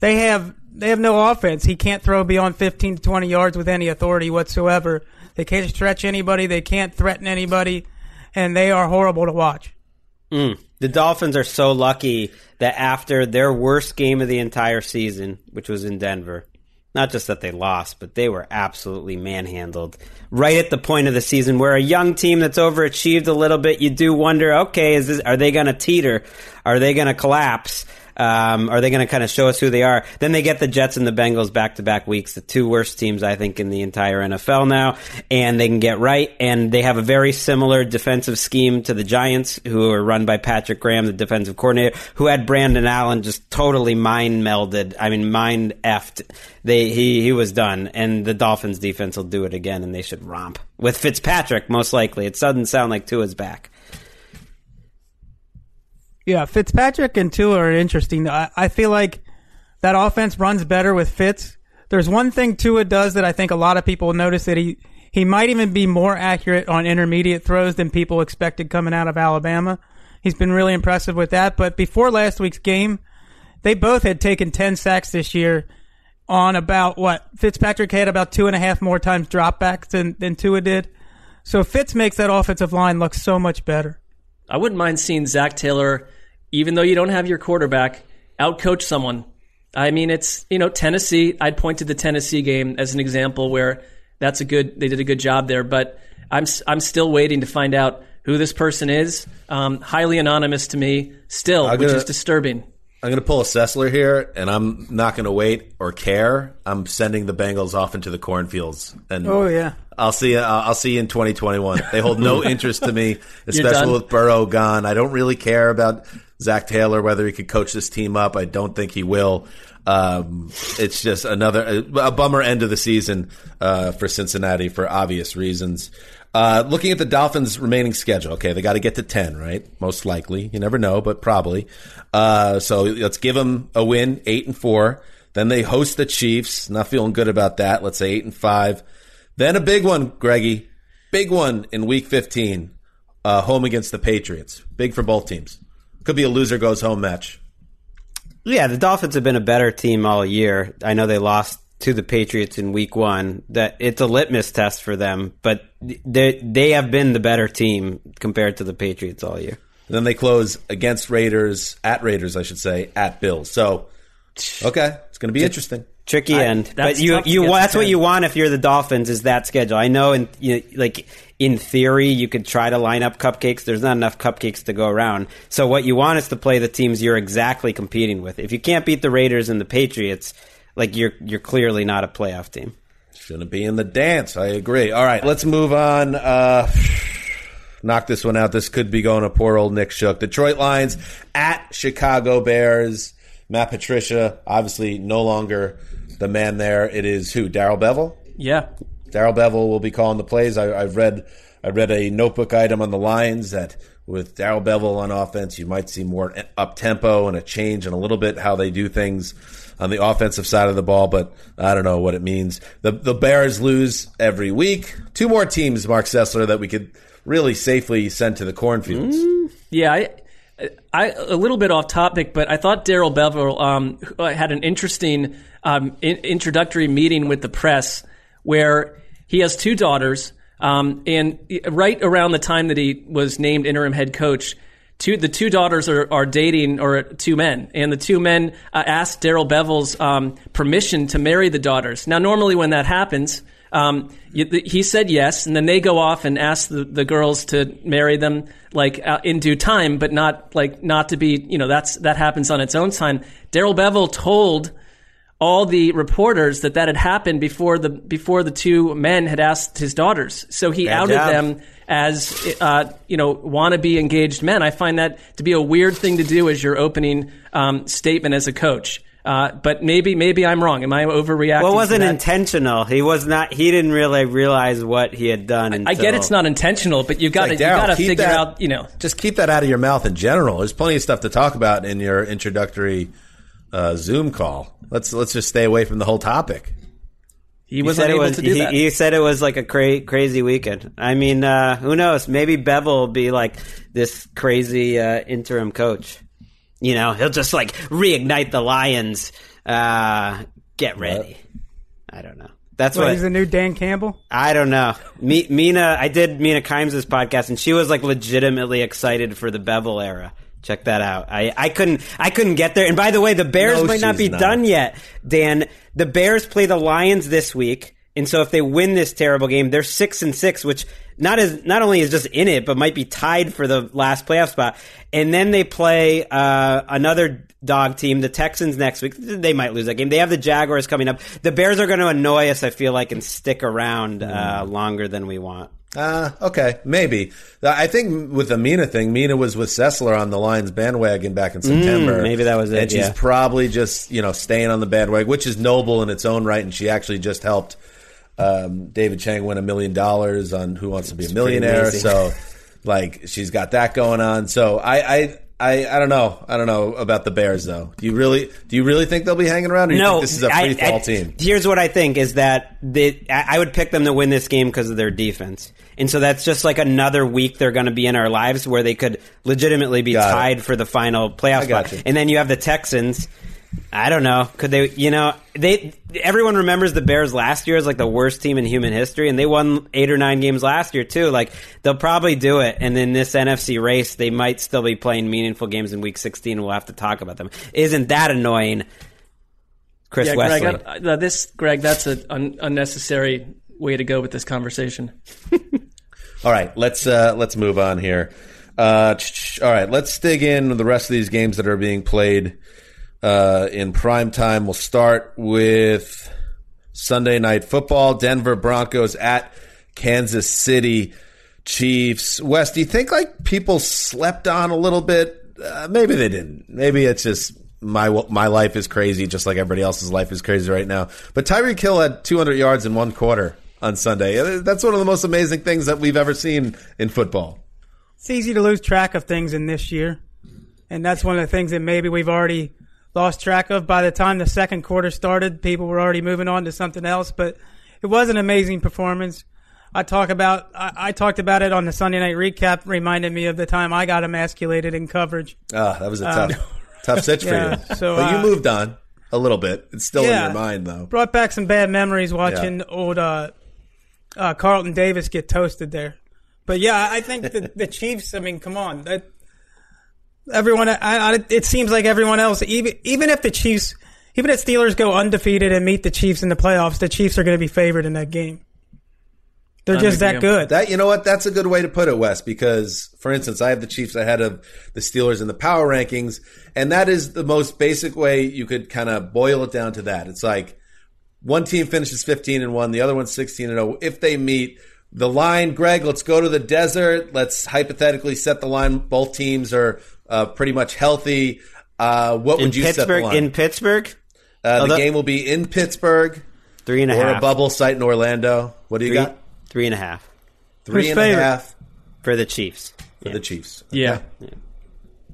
They have they have no offense. He can't throw beyond 15 to 20 yards with any authority whatsoever. They can't stretch anybody. They can't threaten anybody, and they are horrible to watch. Mm. The Dolphins are so lucky that after their worst game of the entire season, which was in Denver, not just that they lost, but they were absolutely manhandled. Right at the point of the season where a young team that's overachieved a little bit, you do wonder, okay, is this, are they going to teeter? Are they going to collapse? Um, are they going to kind of show us who they are? Then they get the Jets and the Bengals back to back weeks, the two worst teams, I think, in the entire NFL now. And they can get right. And they have a very similar defensive scheme to the Giants, who are run by Patrick Graham, the defensive coordinator, who had Brandon Allen just totally mind melded. I mean, mind effed. They, he, he was done. And the Dolphins defense will do it again, and they should romp. With Fitzpatrick, most likely. It doesn't sound like Tua's back. Yeah, Fitzpatrick and Tua are interesting. I, I feel like that offense runs better with Fitz. There's one thing Tua does that I think a lot of people notice that he he might even be more accurate on intermediate throws than people expected coming out of Alabama. He's been really impressive with that. But before last week's game, they both had taken 10 sacks this year on about what Fitzpatrick had about two and a half more times dropbacks than, than Tua did. So Fitz makes that offensive line look so much better. I wouldn't mind seeing Zac Taylor, even though you don't have your quarterback, outcoach someone. I mean, it's you know Tennessee. I'd point to the Tennessee game as an example where that's a good. They did a good job there, but I'm I'm still waiting to find out who this person is. Um, highly anonymous to me, still, I'm which is disturbing. I'm going to pull a Sessler here, and I'm not going to wait or care. I'm sending the Bengals off into the cornfields, and Oh yeah. I'll see. You, I'll I'll see you in 2021. They hold no interest to me, especially with Burrow gone. I don't really care about Zac Taylor whether he could coach this team up. I don't think he will. Um, it's just another a bummer end of the season uh, for Cincinnati for obvious reasons. Uh, looking at the Dolphins' remaining schedule, okay, they got to get to ten, right? Most likely, you never know, but probably. Uh, so let's give them a win, eight and four. Then they host the Chiefs. Not feeling good about that. Let's say eight and five. Then a big one, Greggy. Big one in week 15, uh, home against the Patriots. Big for both teams. Could be a loser goes home match. Yeah, the Dolphins have been a better team all year. I know they lost to the Patriots in week one. That it's a litmus test for them, but they they have been the better team compared to the Patriots all year. then they close against Raiders, at Raiders, I should say, at Bills. So, okay, it's going to be interesting. Tricky I- end, that's but you you that's what you want if you're the Dolphins is that schedule. I know, in you like in theory, you could try to line up cupcakes. There's not enough cupcakes to go around. So what you want is to play the teams you're exactly competing with. If you can't beat the Raiders and the Patriots, like you're you're clearly not a playoff team. Shouldn't be in the dance. I agree. All right, let's move on. Uh, knock this one out. This could be going to poor old Nick Shook. Detroit Lions at Chicago Bears. Matt Patricia, obviously no longer the man there. It is who? Darrell Bevell? Yeah, Darrell Bevell will be calling the plays. I, I've read I read a notebook item on the Lions that with Darrell Bevell on offense, you might see more up tempo and a change and a little bit how they do things on the offensive side of the ball. But I don't know what it means. The the Bears lose every week. Two more teams, Marc Sessler, that we could really safely send to the cornfields. Yeah, I, I a little bit off topic, but I thought Darrell Bevell um, had an interesting um, in, introductory meeting with the press where he has two daughters, um, and right around the time that he was named interim head coach. Two, the two daughters are, are dating or two men, and the two men uh, asked Darrell Bevell's um, permission to marry the daughters. Now, normally when that happens, um, he said yes, and then they go off and ask the, the girls to marry them like uh, in due time, but not like not to be. You know, that's that happens on its own time. Darrell Bevell told all the reporters that that had happened before the before the two men had asked his daughters. So he Bad outed job. them as uh, you know wannabe engaged men. I find that to be a weird thing to do as your opening um, statement as a coach. Uh, but maybe maybe I'm wrong. Am I overreacting? Well, it wasn't intentional. He was not. He didn't really realize what he had done. Until... I get it's not intentional, but you've got to like, you got to figure that, out. You know, just keep that out of your mouth in general. There's plenty of stuff to talk about in your introductory uh, Zoom call. Let's let's just stay away from the whole topic. He wasn't able was, to do he, that. He said it was like a cra- crazy weekend. I mean, uh, who knows? Maybe Bevell will be like this crazy uh, interim coach. You know, he'll just like reignite the Lions. Uh, get ready. I don't know. That's what, what he's the new Dan Campbell. I don't know. Me, Mina, I did Mina Kimes' podcast, and she was like legitimately excited for the Bevell era. Check that out. I, I couldn't I couldn't get there. And by the way, the Bears no, might not be not. done yet. Dan, the Bears play the Lions this week. And so if they win this terrible game, they're six and six, which not as not only is just in it, but might be tied for the last playoff spot. And then they play uh, another dog team, the Texans next week. They might lose that game. They have the Jaguars coming up. The Bears are going to annoy us, I feel like, and stick around uh, mm. longer than we want. Uh, okay, maybe. I think with the Mina thing, Mina was with Sessler on the Lions bandwagon back in September. Mm, maybe that was it. And she's yeah. probably just, you know, staying on the bandwagon, which is noble in its own right. And she actually just helped um, David Chang win a million dollars on Who Wants to Be a Millionaire. So, like, she's got that going on. So I, I, I, I don't know. I don't know about the Bears though. Do you really do you really think they'll be hanging around? Or no, this is a free fall team. Here's what I think is that they, I would pick them to win this game because of their defense, and so that's just like another week they're going to be in our lives where they could legitimately be got tied it. for the final playoff spot. You. And then you have the Texans I don't know. Could they? You know, they. Everyone remembers the Bears last year as like the worst team in human history, and they won eight or nine games last year too. Like they'll probably do it, and in this NFC race, they might still be playing meaningful games in Week 16. We'll have to talk about them. Isn't that annoying, Chris yeah, Wesley? Gregg, uh, this, Gregg, that's an un- unnecessary way to go with this conversation. all right, let's uh, let's move on here. Uh, all right, let's dig in the rest of these games that are being played uh, in prime time. We'll start with Sunday night football. Denver Broncos at Kansas City Chiefs. Wes, do you think like people slept on a little bit? Uh, maybe they didn't. Maybe it's just my my life is crazy, just like everybody else's life is crazy right now. But Tyreek Hill had 200 yards in one quarter on Sunday. That's one of the most amazing things that we've ever seen in football. It's easy to lose track of things in this year, and that's one of the things that maybe we've already lost track of. By the time the second quarter started, people were already moving on to something else. But it was an amazing performance. I talk about I, I talked about it on the Sunday night recap. Reminded me of the time I got emasculated in coverage. Ah, that was a tough, um, tough stitch yeah, for you. So, but you uh, moved on a little bit. It's still yeah, in your mind though. Brought back some bad memories watching yeah. old uh, uh, Carlton Davis get toasted there. But yeah, I think the, the Chiefs. I mean, come on, that everyone, I, I, it seems like everyone else, even even if the Chiefs, even if Steelers go undefeated and meet the Chiefs in the playoffs, the Chiefs are going to be favored in that game. They're I'm just that good. That you know what? That's a good way to put it, Wes. Because, for instance, I have the Chiefs ahead of the Steelers in the power rankings, and that is the most basic way you could kind of boil it down to that. It's like one team finishes fifteen and one, the other one's sixteen and zero. Oh. If they meet, the line, Gregg, let's go to the desert. Let's hypothetically set the line. Both teams are uh, pretty much healthy. Uh, what in would you Pittsburgh, set the line? In Pittsburgh? Uh, the game will be in Pittsburgh. Three and a or half. a bubble site in Orlando. What do you Three, got? three and a half Three Who's and a half for the Chiefs. for the Chiefs. Yeah.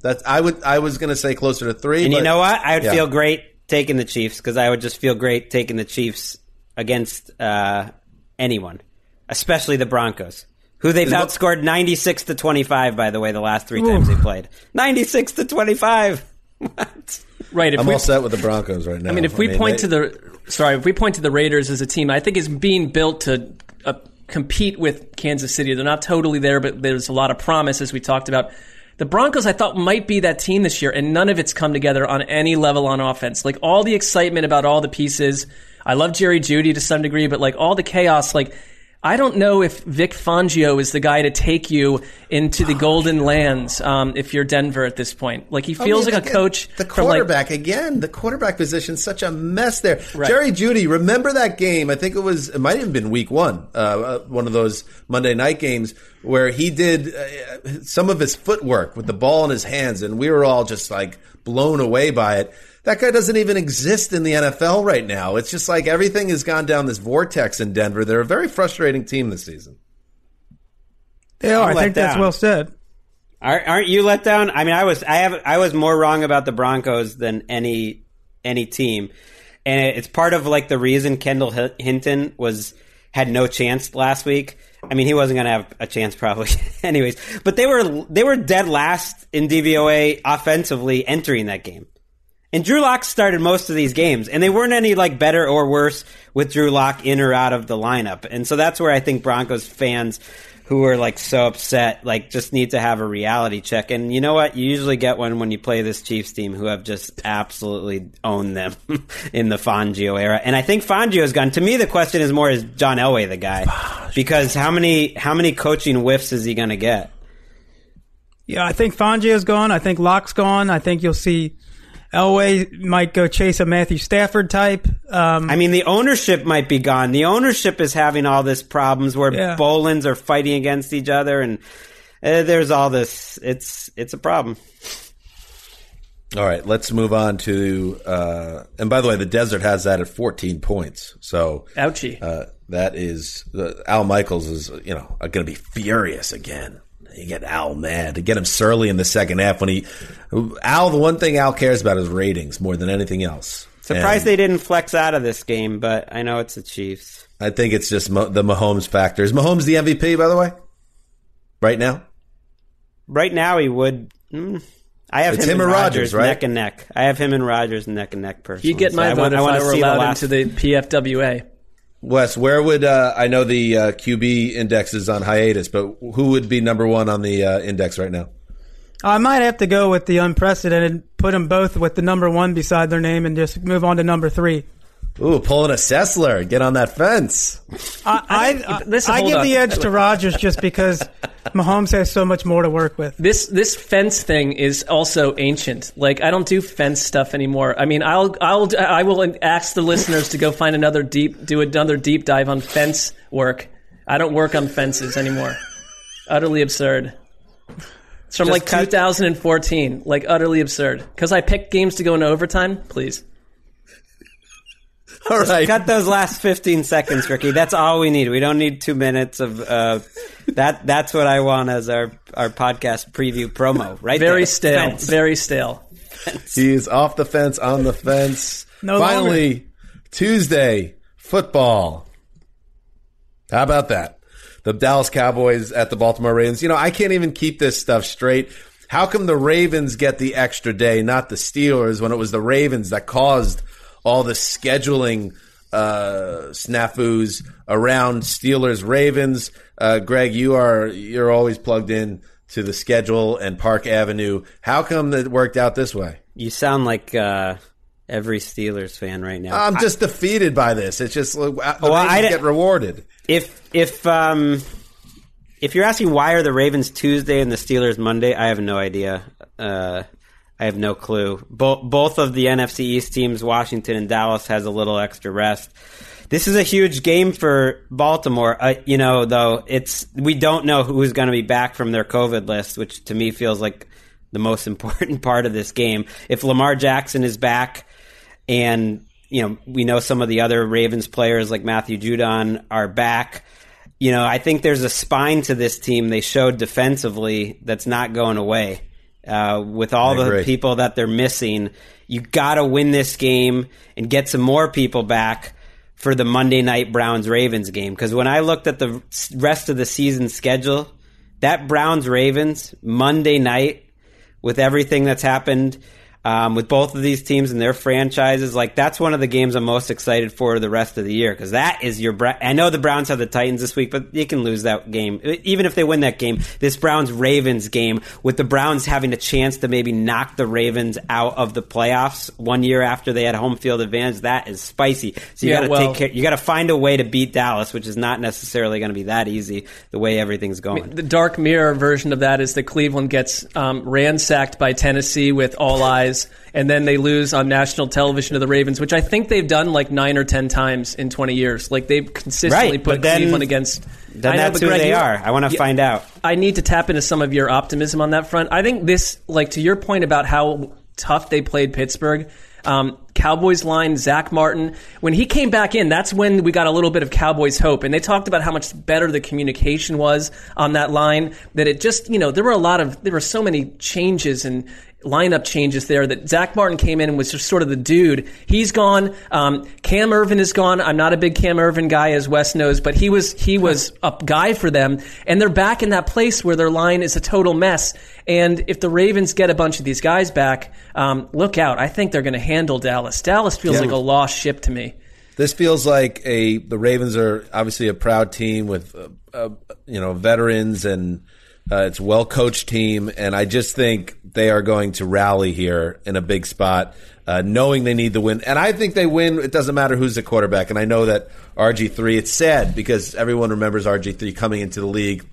That's I would I was going to say closer to three. And you know what? I would yeah. feel great taking the Chiefs because I would just feel great taking the Chiefs against uh, anyone, especially the Broncos, who they've Is what- outscored ninety six to twenty five. By the way, the last three times they played, ninety six to twenty five. What? Right. If I'm we, all set with the Broncos right now. I mean, if we point to the sorry, if we point to the Raiders as a team, I think is being built to uh, compete with Kansas City. They're not totally there, but there's a lot of promise, as we talked about. The Broncos, I thought, might be that team this year, and none of it's come together on any level on offense. Like all the excitement about all the pieces. I love Jerry Jeudy to some degree, but like all the chaos, like I don't know if Vic Fangio is the guy to take you into the Golden Lands um, if you're Denver at this point. Like he I feels mean, like a coach. The from, like, quarterback again. The quarterback position's such a mess there. Right. Jerry Jeudy, remember that game? I think it was. It might have been week one. Uh, uh, one of those Monday night games where he did uh, some of his footwork with the ball in his hands, and we were all just like blown away by it. That guy doesn't even exist in the NFL right now. It's just like everything has gone down this vortex in Denver. They're a very frustrating team this season. They are. I'm I let think that's well said. Aren't aren't you let down? I mean, I was I have I was more wrong about the Broncos than any any team, and it's part of like the reason Kendall Hinton was had no chance last week. I mean, he wasn't going to have a chance probably, anyways. But they were they were dead last in DVOA offensively entering that game. And Drew Lock started most of these games, and they weren't any like better or worse with Drew Lock in or out of the lineup. And so that's where I think Broncos fans who are like so upset, like just need to have a reality check. And you know what? You usually get one when you play this Chiefs team who have just absolutely owned them in the Fangio era. And I think Fangio's gone. To me, the question is more: Is John Elway the guy? Because how many how many coaching whiffs is he going to get? Yeah, I think Fangio's gone. I think Lock's gone. I think you'll see Elway might go chase a Matthew Stafford type. Um, I mean, the ownership might be gone. The ownership is having all this problems where Yeah. Bowlens are fighting against each other, and uh, there's all this. It's it's a problem. All right, let's move on to. Uh, and by the way, the desert has that at 14 points. So Ouchie. uh, that is uh, Al Michaels is you know going to be furious again. You get Al mad to get him surly in the second half when he Al. The one thing Al cares about is ratings more than anything else. Surprised And they didn't flex out of this game, but I know it's the Chiefs. I think it's just Mo- the Mahomes factor. Is Mahomes the MVP by the way? Right now, Right now, he would. Mm, I have It's him, him and or Rodgers right? neck and neck. I have him and Rodgers neck and neck. Personally, You'd get So my I vote want- if I, I, want to were see the allowed last. into the PFWA. Wes, where would uh, I know the uh, QB index is on hiatus, but who would be number one on the uh, index right now? I might have to go with the unprecedented, put them both with the number one beside their name, and just move on to number three. Ooh, pulling a Sessler. Get on that fence. I, I, I, listen, I give on. the edge to Rodgers just because Mahomes has so much more to work with. This this fence thing is also ancient. Like I don't do fence stuff anymore. I mean, I'll I'll I will ask the listeners to go find another deep do another deep dive on fence work. I don't work on fences anymore. Utterly absurd. It's from Just like 2014. Like utterly absurd. Because I picked games to go into overtime. Please. All right. Cut those last 15 seconds, Ricky. That's all we need. We don't need two minutes of uh, that. That's what I want as our, our podcast preview promo, right? Very there. stale. Fence. Very stale. He's off the fence, on the fence. No Finally, Tuesday, football. How about that? The Dallas Cowboys at the Baltimore Ravens. You know, I can't even keep this stuff straight. How come the Ravens get the extra day, not the Steelers, when it was the Ravens that caused all the scheduling uh, snafus around Steelers Ravens? Uh, Gregg, you are you're always plugged in to the schedule and Park Avenue. How come it worked out this way? You sound like uh, every Steelers fan right now. I'm just defeated by this. It's just like, the Well, I get rewarded. if if um if you're asking why are the Ravens Tuesday and the Steelers Monday, I have no idea. Uh, I have no clue. Both both of the NFC East teams, Washington and Dallas, has a little extra rest. This is a huge game for Baltimore. Uh, you know, though it's we don't know who's going to be back from their COVID list, which to me feels like the most important part of this game. If Lamar Jackson is back and you know, we know some of the other Ravens players like Matthew Judon are back. You know, I think there's a spine to this team they showed defensively that's not going away. Uh, with all the people that they're missing, you got to win this game and get some more people back for the Monday night Browns Ravens game. Because when I looked at the rest of the season schedule, that Browns Ravens Monday night with everything that's happened um, with both of these teams and their franchises, like that's one of the games I'm most excited for the rest of the year because that is your. Bra- I know the Browns have the Titans this week, but you can lose that game even if they win that game. This Browns Ravens game with the Browns having a chance to maybe knock the Ravens out of the playoffs one year after they had home field advantage. That is spicy. So you Yeah, got to well- take care. You got to find a way to beat Dallas, which is not necessarily going to be that easy the way everything's going. The dark mirror version of that is that Cleveland gets um, ransacked by Tennessee with all eyes, and then they lose on national television to the Ravens, which I think they've done like nine or ten times in 20 years. Like they've consistently Right, put then- Cleveland against. then I know, that's who Gregg, they you- are. I want to find out. I need to tap into some of your optimism on that front. I think this, like to your point about how tough they played Pittsburgh, um, Cowboys line, Zack Martin, when he came back in, that's when we got a little bit of Cowboys hope. And they talked about how much better the communication was on that line, that it just, you know, there were a lot of, there were so many changes and lineup changes there that Zack Martin came in and was just sort of the dude. He's gone. Um, Cam Erving is gone. I'm not a big Cam Erving guy, as Wes knows, but he was he was a guy for them, and they're back in that place where their line is a total mess. And if the Ravens get a bunch of these guys back, um, look out! I think they're going to handle Dallas. Dallas feels Yeah. like a lost ship to me. This feels like a the Ravens are obviously a proud team with uh, uh, you know veterans and uh, it's a well coached team, and I just think they are going to rally here in a big spot, uh, knowing they need the win. And I think they win. It doesn't matter who's the quarterback. And I know that RG three. It's sad because everyone remembers RG three coming into the league.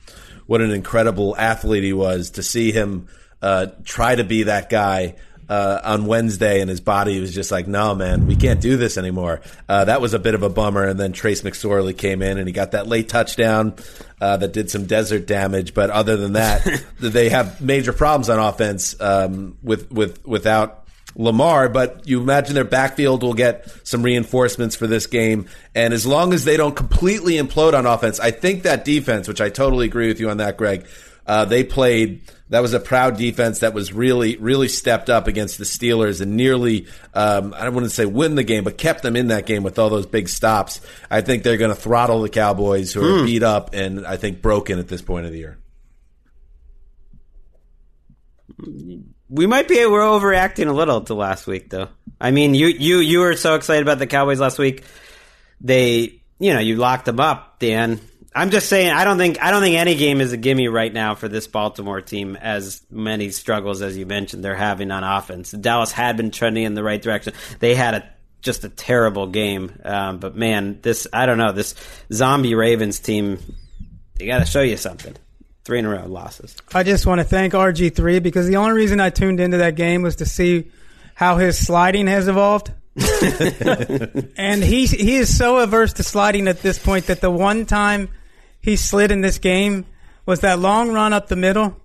What an incredible athlete he was to see him uh, try to be that guy uh, on Wednesday, and his body was just like, "No, man, we can't do this anymore." Uh, that was a bit of a bummer. And then Trace McSorley came in, and he got that late touchdown uh, that did some desert damage. But other than that, they have major problems on offense um, with with without. Lamar, but you imagine their backfield will get some reinforcements for this game. And as long as they don't completely implode on offense, I think that defense, which I totally agree with you on that, Gregg, uh, they played. That was a proud defense that was really, really stepped up against the Steelers and nearly, um, I wouldn't say win the game, but kept them in that game with all those big stops. I think they're going to throttle the Cowboys, who are beat up and I think broken at this point of the year. We might be we're overreacting a little to last week though. I mean, you you you were so excited about the Cowboys last week. They, you know, you locked them up, Dan. I'm just saying I don't think I don't think any game is a gimme right now for this Baltimore team as many struggles as you mentioned they're having on offense. Dallas had been trending in the right direction. They had a just a terrible game. Um, but man, this I don't know, this zombie Ravens team they got to show you something. Three in a row losses. I just want to thank RG3 because the only reason I tuned into that game was to see how his sliding has evolved. and he he is so averse to sliding at this point that the one time he slid in this game was that long run up the middle,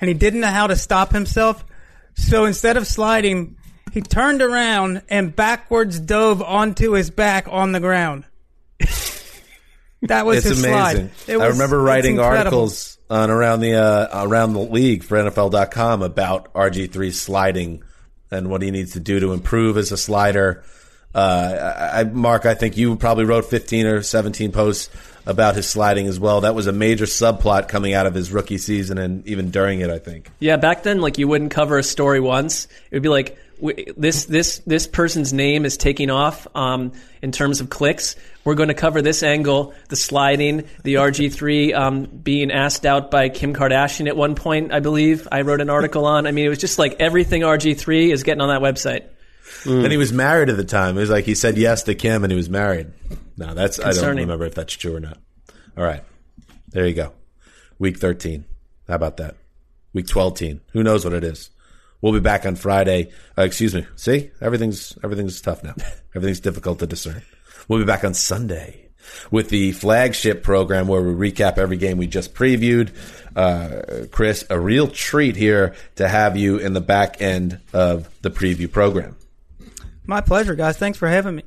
and he didn't know how to stop himself. So instead of sliding, he turned around and backwards dove onto his back on the ground. that was it's his amazing. slide. It I remember writing articles on around the uh, around the league for NFL.com about RG3 sliding and what he needs to do to improve as a slider. Uh, I, I, Marc, I think you probably wrote 15 or 17 posts about his sliding as well. That was a major subplot coming out of his rookie season and even during it, I think. Yeah, back then, like you wouldn't cover a story once. It would be like this this this person's name is taking off um, in terms of clicks. We're going to cover this angle, the sliding, the RG3 um, being asked out by Kim Kardashian at one point, I believe. I wrote an article on. I mean, it was just like everything RG3 is getting on that website. And he was married at the time. It was like he said yes to Kim and he was married. No, that's I don't Concerning. remember if that's true or not. All right. There you go. Week 13. How about that? Week 12 teen. Who knows what it is? We'll be back on Friday. Uh, excuse me. See? Everything's everything's tough now. Everything's difficult to discern. We'll be back on Sunday with the flagship program where we recap every game we just previewed. Uh, Chris, a real treat here to have you in the back end of the preview program. My pleasure, guys. Thanks for having me.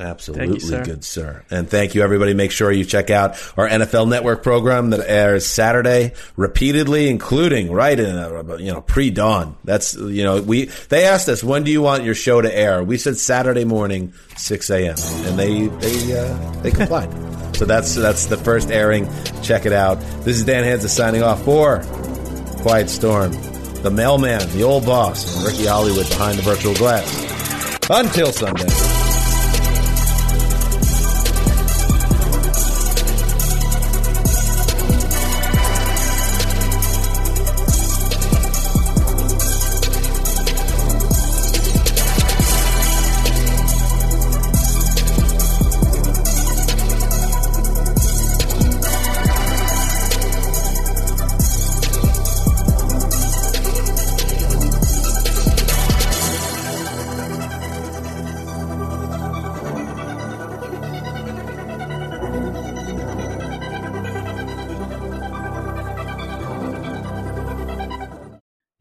Absolutely you, sir. good, sir. And thank you, everybody. Make sure you check out our NFL Network program that airs Saturday repeatedly, including right in a, you know pre dawn. That's you know we they asked us when do you want your show to air. We said Saturday morning, six a.m. and they they uh, they complied. so that's that's the first airing. Check it out. This is Dan Hanzus signing off for Quiet Storm, the mailman, the old boss, and Ricky Hollywood behind the virtual glass. Until Sunday.